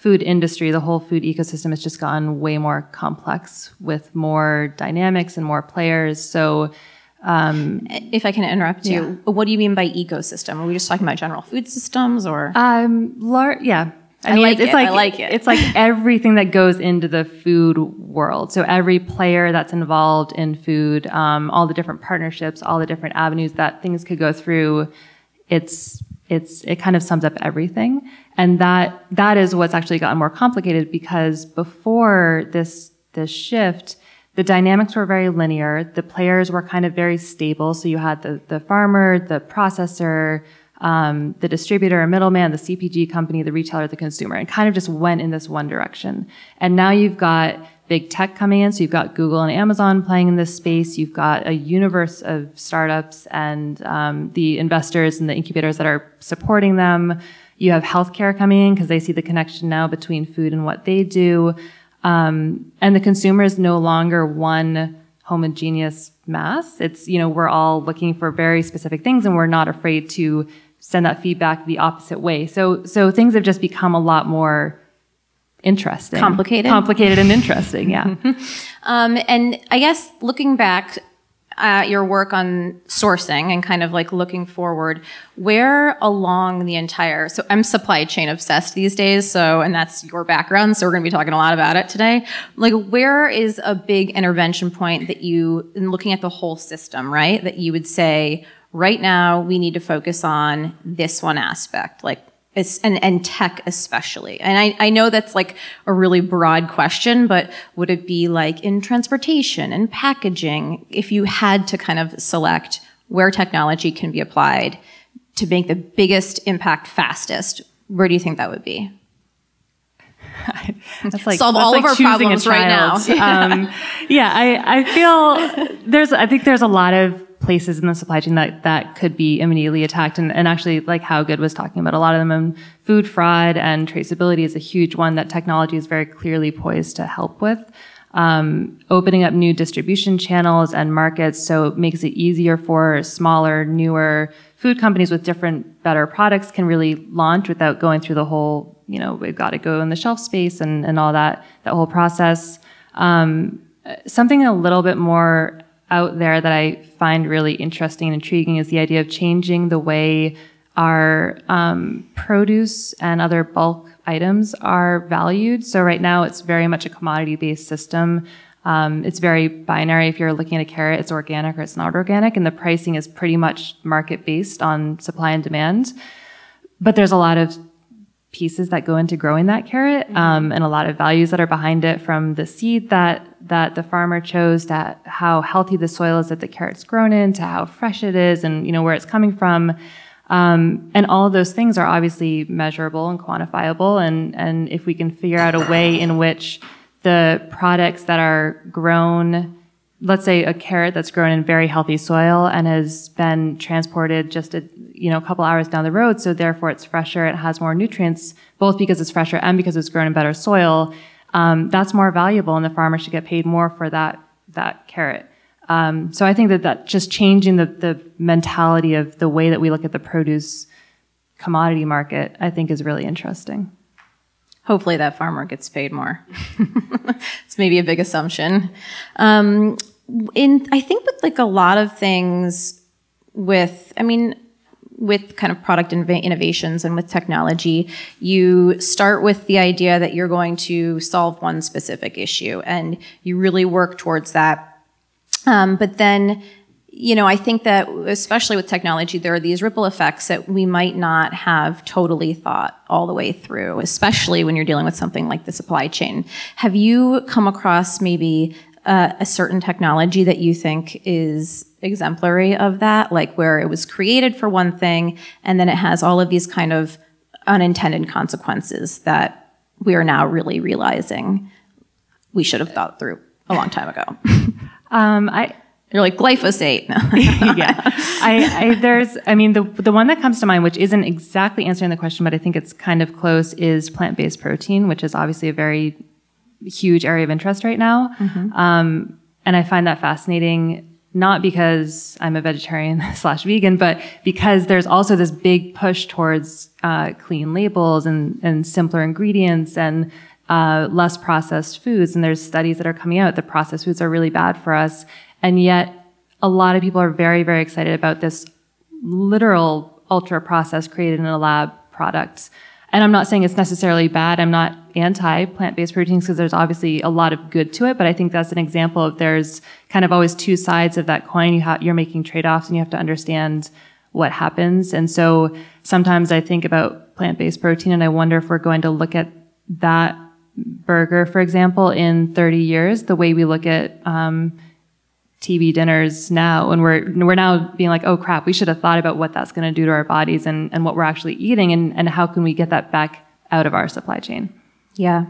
food industry, the whole food ecosystem has just gotten way more complex with more dynamics and more players. So um, if I can interrupt you, yeah. what do you mean by ecosystem? Are we just talking about general food systems or? Um, lar- yeah. I, I mean, like it's, it. like I like it. It's like (laughs) everything that goes into the food world. So every player that's involved in food, um, all the different partnerships, all the different avenues that things could go through. It's it's it kind of sums up everything, and that that is what's actually gotten more complicated because before this this shift, the dynamics were very linear. The players were kind of very stable. So you had the, the farmer, the processor, um, the distributor, a middleman, the CPG company, the retailer, the consumer, and kind of just went in this one direction. And now you've got big tech coming in. So you've got Google and Amazon playing in this space. You've got a universe of startups and um, the investors and the incubators that are supporting them. You have healthcare coming in because they see the connection now between food and what they do. Um, and the consumer is no longer one homogeneous mass. It's, you know, we're all looking for very specific things and we're not afraid to send that feedback the opposite way. So, so things have just become a lot more interesting. Complicated. Complicated and interesting, yeah. (laughs) um, and I guess looking back, at your work on sourcing and kind of like looking forward, where along the entire so I'm supply chain obsessed these days, so and that's your background, so we're gonna be talking a lot about it today. Like where is a big intervention point that you in looking at the whole system, right? That you would say, right now we need to focus on this one aspect. Like and, and tech especially. And I, I know that's like a really broad question, but would it be like in transportation and packaging if you had to kind of select where technology can be applied to make the biggest impact fastest? Where do you think that would be? (laughs) that's like solve that's all like of our problems right now. (laughs) um, yeah, I, I feel there's I think there's a lot of places in the supply chain that, that could be immediately attacked. And, and actually, like how Good was talking about, a lot of them, and food fraud and traceability is a huge one that technology is very clearly poised to help with. Um, opening up new distribution channels and markets so it makes it easier for smaller, newer food companies with different, better products can really launch without going through the whole, you know, we've got to go in the shelf space and, and all that, that whole process. Um, something a little bit more out there that I find really interesting and intriguing is the idea of changing the way our um, produce and other bulk items are valued. So right now it's very much a commodity-based system. Um, it's very binary. If you're looking at a carrot, it's organic or it's not organic, and the pricing is pretty much market-based on supply and demand. But there's a lot of pieces that go into growing that carrot mm-hmm. um, and a lot of values that are behind it from the seed that that the farmer chose to how healthy the soil is that the carrot's grown in to how fresh it is and you know where it's coming from. Um, and all of those things are obviously measurable and quantifiable and and if we can figure out a way in which the products that are grown let's say a carrot that's grown in very healthy soil and has been transported just a you know a couple hours down the road so therefore it's fresher it has more nutrients both because it's fresher and because it's grown in better soil um, that's more valuable and the farmer should get paid more for that that carrot um, so i think that that just changing the, the mentality of the way that we look at the produce commodity market i think is really interesting hopefully that farmer gets paid more. (laughs) it's maybe a big assumption. Um, in I think with like a lot of things with I mean with kind of product innovations and with technology, you start with the idea that you're going to solve one specific issue and you really work towards that. Um, but then, you know, I think that especially with technology, there are these ripple effects that we might not have totally thought all the way through, especially when you're dealing with something like the supply chain. Have you come across maybe uh, a certain technology that you think is exemplary of that, like where it was created for one thing and then it has all of these kind of unintended consequences that we are now really realizing we should have thought through a long time ago. (laughs) um, I (laughs) you're like glyphosate. (laughs) yeah, I, I, there's. I mean, the the one that comes to mind, which isn't exactly answering the question, but I think it's kind of close, is plant based protein, which is obviously a very huge area of interest right now. Mm-hmm. Um, and I find that fascinating, not because I'm a vegetarian (laughs) slash vegan, but because there's also this big push towards uh, clean labels and, and simpler ingredients and uh, less processed foods. And there's studies that are coming out that processed foods are really bad for us. And yet, a lot of people are very, very excited about this literal ultra processed created in a lab product. And I'm not saying it's necessarily bad. I'm not anti plant based proteins because there's obviously a lot of good to it. But I think that's an example of there's kind of always two sides of that coin. You have, you're making trade offs and you have to understand what happens. And so sometimes I think about plant based protein and I wonder if we're going to look at that burger, for example, in 30 years, the way we look at um, TV dinners now, and we're we're now being like, oh crap, we should have thought about what that's going to do to our bodies and, and what we're actually eating, and, and how can we get that back out of our supply chain? Yeah.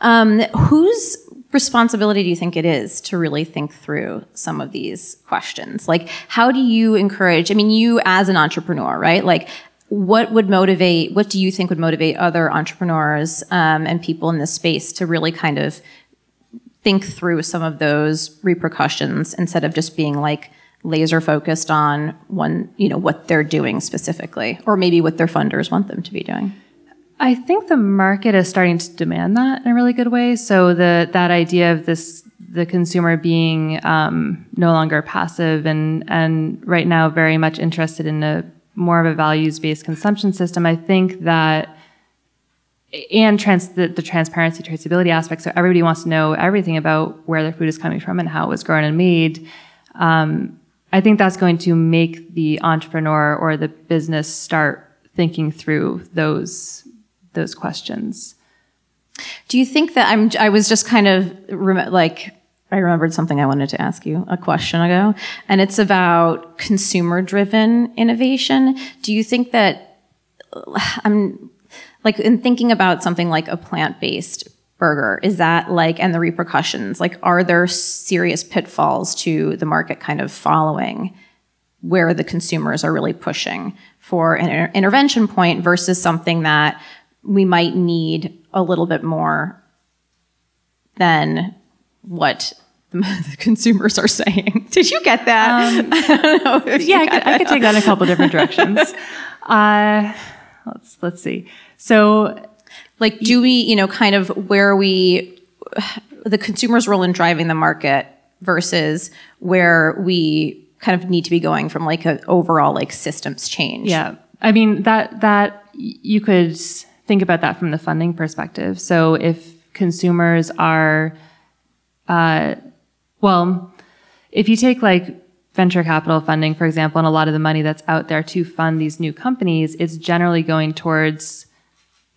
Um, whose responsibility do you think it is to really think through some of these questions? Like, how do you encourage? I mean, you as an entrepreneur, right? Like, what would motivate? What do you think would motivate other entrepreneurs um, and people in this space to really kind of think through some of those repercussions instead of just being like laser focused on one, you know, what they're doing specifically, or maybe what their funders want them to be doing. I think the market is starting to demand that in a really good way. So the that idea of this the consumer being um, no longer passive and and right now very much interested in a more of a values based consumption system. I think that and trans the, the transparency traceability aspect. So everybody wants to know everything about where their food is coming from and how it was grown and made. Um, I think that's going to make the entrepreneur or the business start thinking through those those questions. Do you think that I'm? I was just kind of rem- like I remembered something I wanted to ask you a question ago, and it's about consumer-driven innovation. Do you think that I'm like in thinking about something like a plant-based burger is that like and the repercussions like are there serious pitfalls to the market kind of following where the consumers are really pushing for an inter- intervention point versus something that we might need a little bit more than what the (laughs) consumers are saying. (laughs) Did you get that? Um, (laughs) yeah, I could, I could, take that in a couple different directions. Uh, let's let's see. So, like, do we, you know, kind of where we, the consumer's role in driving the market versus where we kind of need to be going from like an overall like systems change. Yeah, I mean that that you could think about that from the funding perspective. So if consumers are, uh, well, if you take like venture capital funding, for example, and a lot of the money that's out there to fund these new companies, it's generally going towards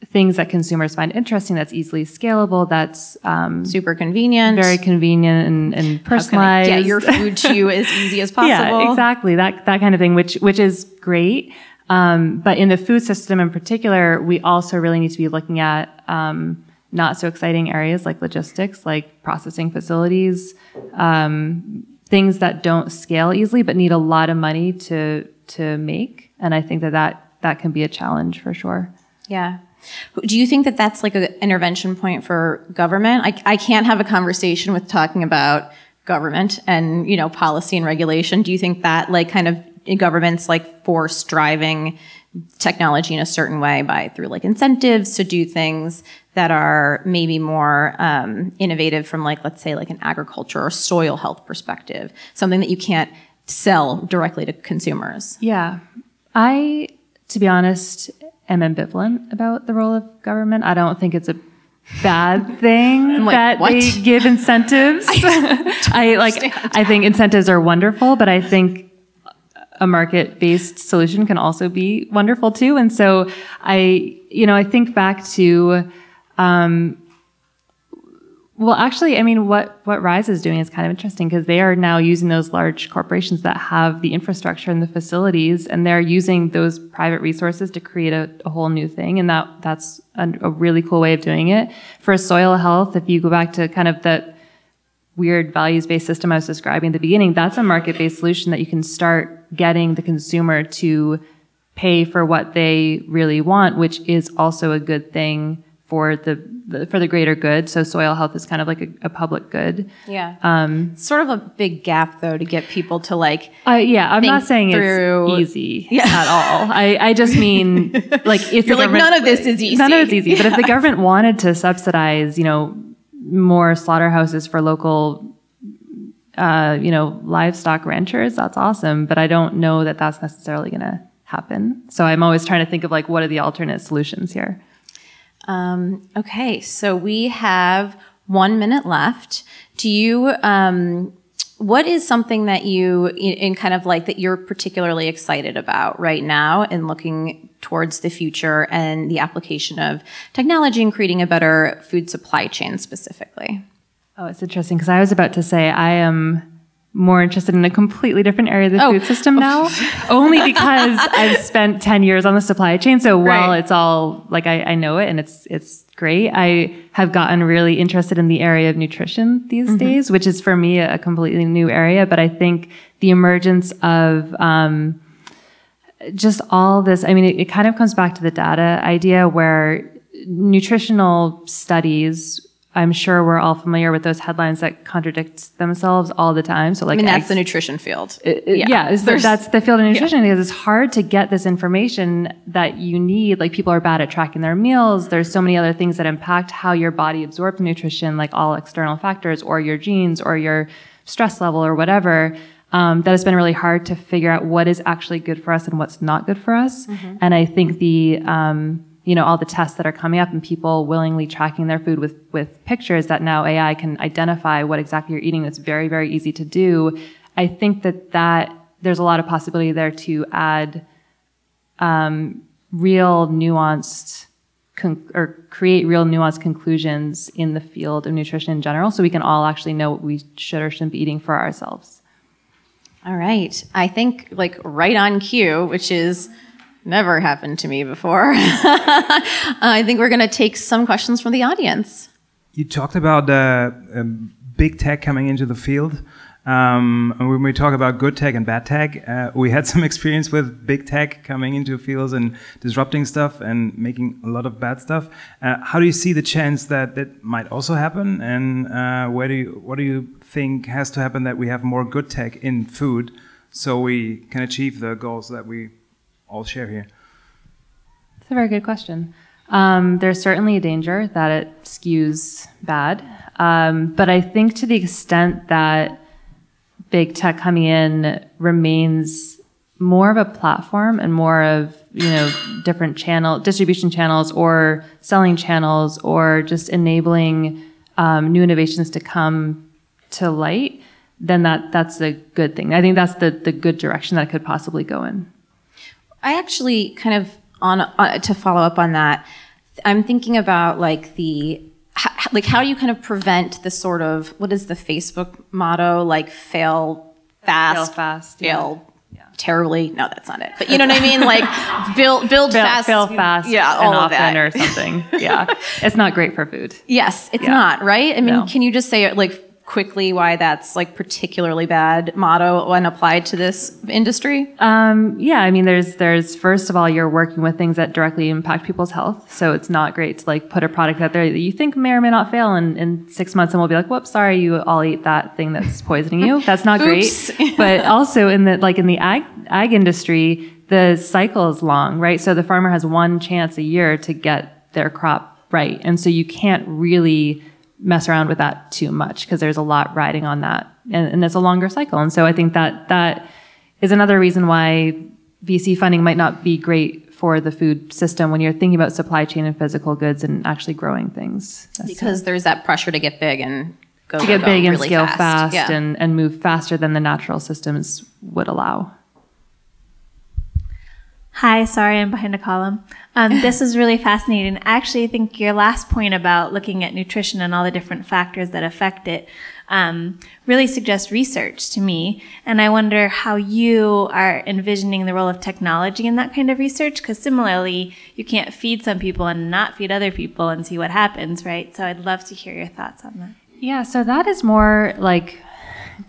things that consumers find interesting, that's easily scalable, that's um, super convenient, very convenient and, and personalized. get your food to you as easy as (laughs) possible. yeah, exactly. That that kind of thing, which which is great. Um, but in the food system in particular, we also really need to be looking at um, not so exciting areas like logistics, like processing facilities, um, things that don't scale easily but need a lot of money to to make. And I think that that, that can be a challenge for sure. Yeah. Do you think that that's like an intervention point for government? I, I can't have a conversation with talking about government and you know policy and regulation. Do you think that like kind of governments like force driving technology in a certain way by through like incentives to do things that are maybe more um, innovative from like let's say like an agriculture or soil health perspective something that you can't sell directly to consumers yeah i to be honest am ambivalent about the role of government i don't think it's a bad (laughs) thing like, that what? they give incentives (laughs) i like i think incentives are wonderful but i think a market based solution can also be wonderful too. And so I, you know, I think back to, um, well, actually, I mean, what, what Rise is doing is kind of interesting because they are now using those large corporations that have the infrastructure and the facilities, and they're using those private resources to create a, a whole new thing. And that, that's a, a really cool way of doing it. For soil health, if you go back to kind of the, weird values based system I was describing at the beginning, that's a market based solution that you can start getting the consumer to pay for what they really want, which is also a good thing for the, the for the greater good. So soil health is kind of like a, a public good. Yeah. Um, sort of a big gap though to get people to like. Uh, yeah, I'm not saying through, it's easy yeah. at all. I, I just mean (laughs) like if you're like none of this is easy. None of it's easy. But if the government wanted to subsidize, you know, more slaughterhouses for local uh, you know livestock ranchers that's awesome but i don't know that that's necessarily going to happen so i'm always trying to think of like what are the alternate solutions here um, okay so we have one minute left. Do you um, what is something that you in kind of like that you're particularly excited about right now in looking towards the future and the application of technology and creating a better food supply chain specifically? Oh it's interesting because i was about to say i am more interested in a completely different area of the Oh. food system (laughs) now only because i've spent 10 years on the supply chain so while Right. it's all like I, I know it and it's it's great i have gotten really interested in the area of nutrition these Mhm. days which is for me a completely new area but i think the emergence of um, just all this i mean it, it kind of comes back to the data idea where nutritional studies I'm sure we're all familiar with those headlines that contradict themselves all the time. So, like, I mean, that's eggs- the nutrition field. it- yeah, the- that's the field of nutrition because it's hard to get this information that you need. Like people are bad at tracking their meals. There's so many other things that impact how your body absorbs nutrition, like all external factors or your genes or your stress level or whatever. Um, that has been really hard to figure out what is actually good for us and what's not good for us. Mhm. And I think the um, you know all the tests that are coming up and people willingly tracking their food with with pictures that now AI can identify what exactly you're eating. That's very very easy to do. I think that that there's a lot of possibility there to add um, real nuanced con- or create real nuanced conclusions in the field of nutrition in general, so we can all actually know what we should or shouldn't be eating for ourselves. All right. I think like right on cue, which is never happened to me before. (laughs) I think we're going to take some questions from the audience. You talked about uh, um, big tech coming into the field. Um, and when we talk about good tech and bad tech, uh, we had some (laughs) experience with big tech coming into fields and disrupting stuff and making a lot of bad stuff. Uh, how do you see the chance that that might also happen? And uh, where do you, what do you think has to happen that we have more good tech in food so we can achieve the goals that we all share here? It's a very good question. Um, there's certainly a danger that it skews bad. Um, but I think to the extent that big tech coming in remains more of a platform and more of you know different channel distribution channels or selling channels or just enabling um, new innovations to come to light then that that's a good thing i think that's the the good direction that it could possibly go in I actually kind of on uh, to follow up on that. I'm thinking about like the h- like how do you kind of prevent the sort of what is the Facebook motto like fail fast, Fail fast, fail terribly. No, that's not it. But you (laughs) know what I mean? Like build build fail, fast, fail fast yeah, and all of often that. or something yeah (laughs) it's not great for food Yes, it's Yeah. not right. I mean, No. can you just say like quickly why that's like particularly bad motto when applied to this industry? Um, yeah, I mean, there's there's first of all, you're working with things that directly impact people's health, so it's not great to like put a product out there that you think may or may not fail, and in six months, and we'll be like, "Whoops, sorry, you all eat that thing that's poisoning you." (laughs) That's not great. (laughs) but also in the like in the ag ag industry, the cycle is long, right? So the farmer has one chance a year to get their crop right, and so you can't really mess around with that too much because there's a lot riding on that and, and it's a longer cycle. And so i think that that is another reason why vc funding might not be great for the food system when you're thinking about supply chain and physical goods and actually growing things. Because there's that pressure to get big and go to get go big and really scale fast, Yeah. and, and move faster than the natural systems would allow Hi, sorry, I'm behind a column. Um, this is really (laughs) fascinating. I actually think your last point about looking at nutrition and all the different factors that affect it um, really suggests research to me. And I wonder how you are envisioning the role of technology in that kind of research, because similarly, you can't feed some people and not feed other people and see what happens, right? So I'd love to hear your thoughts on that. Yeah, so that is more like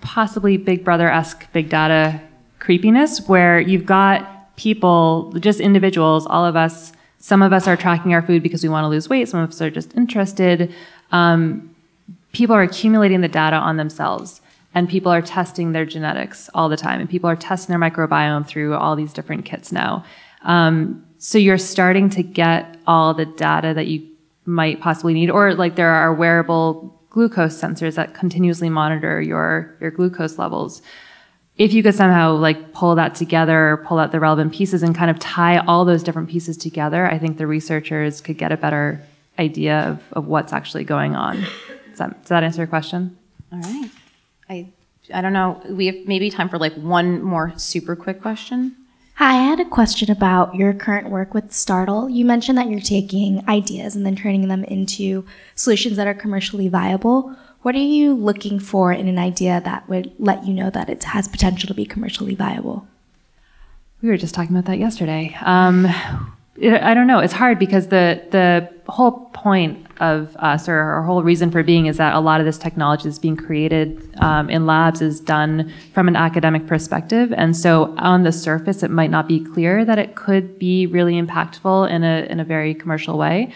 possibly Big Brother esque big data creepiness, where you've got people, just individuals, all of us. Some of us are tracking our food because we want to lose weight. Some of us are just interested. Um, people are accumulating the data on themselves, and people are testing their genetics all the time, and people are testing their microbiome through all these different kits now. Um, so you're starting to get all the data that you might possibly need, or like there are wearable glucose sensors that continuously monitor your your glucose levels. If you could somehow like pull that together, pull out the relevant pieces, and kind of tie all those different pieces together, I think the researchers could get a better idea of, of what's actually going on. Does that, does that answer your question? All right. I I don't know. We have maybe time for like one more super quick question. Hi, I had a question about your current work with Startle. You mentioned that you're taking ideas and then turning them into solutions that are commercially viable. What are you looking for in an idea that would let you know that it has potential to be commercially viable? We were just talking about that yesterday. Um, it, I don't know. It's hard because the the whole point of us, or our whole reason for being, is that a lot of this technology that's being created um, in labs is done from an academic perspective, and so on the surface, it might not be clear that it could be really impactful in a in a very commercial way.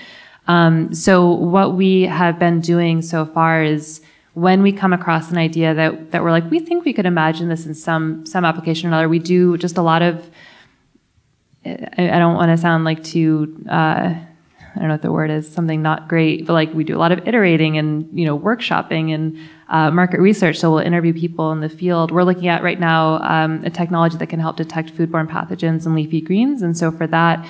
Um, so what we have been doing so far is when we come across an idea that, that we're like, we think we could imagine this in some some application or another, we do just a lot of I, I don't want to sound like too uh, I don't know what the word is, something not great, but like we do a lot of iterating and you know workshopping and uh, market research. So we'll interview people in the field. We're looking at right now um, a technology that can help detect foodborne pathogens in leafy greens, and so for that,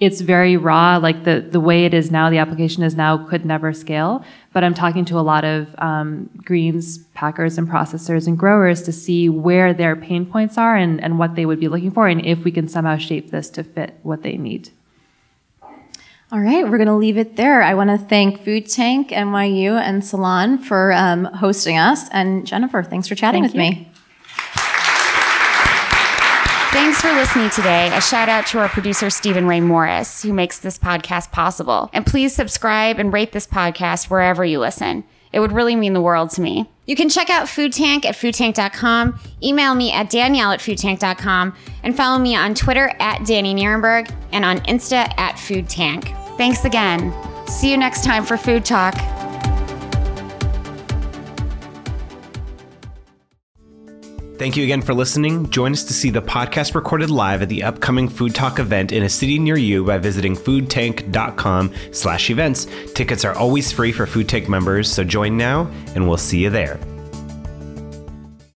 it's very raw. Like the the way it is now, the application is now could never scale. But I'm talking to a lot of um, greens packers and processors and growers to see where their pain points are and, and what they would be looking for, and if we can somehow shape this to fit what they need. All right, we're going to leave it there. I want to thank Food Tank, NYU, and Salon for um, hosting us. And Jennifer, thanks for chatting Thank with you. me. Thanks for listening today. A shout out to our producer, Stephen Ray Morris, who makes this podcast possible. And please subscribe and rate this podcast wherever you listen. It would really mean the world to me. You can check out Food Tank at foodtank.com, email me at danielle at foodtank.com, and follow me on Twitter at Dani Nierenberg and on Insta at Food Tank. Thanks again. See you next time for Food Talk. Thank you again for listening. Join us to see the podcast recorded live at the upcoming Food Talk event in a city near you by visiting foodtank.com slash events. Tickets are always free for Food Tank members, so join now and we'll see you there.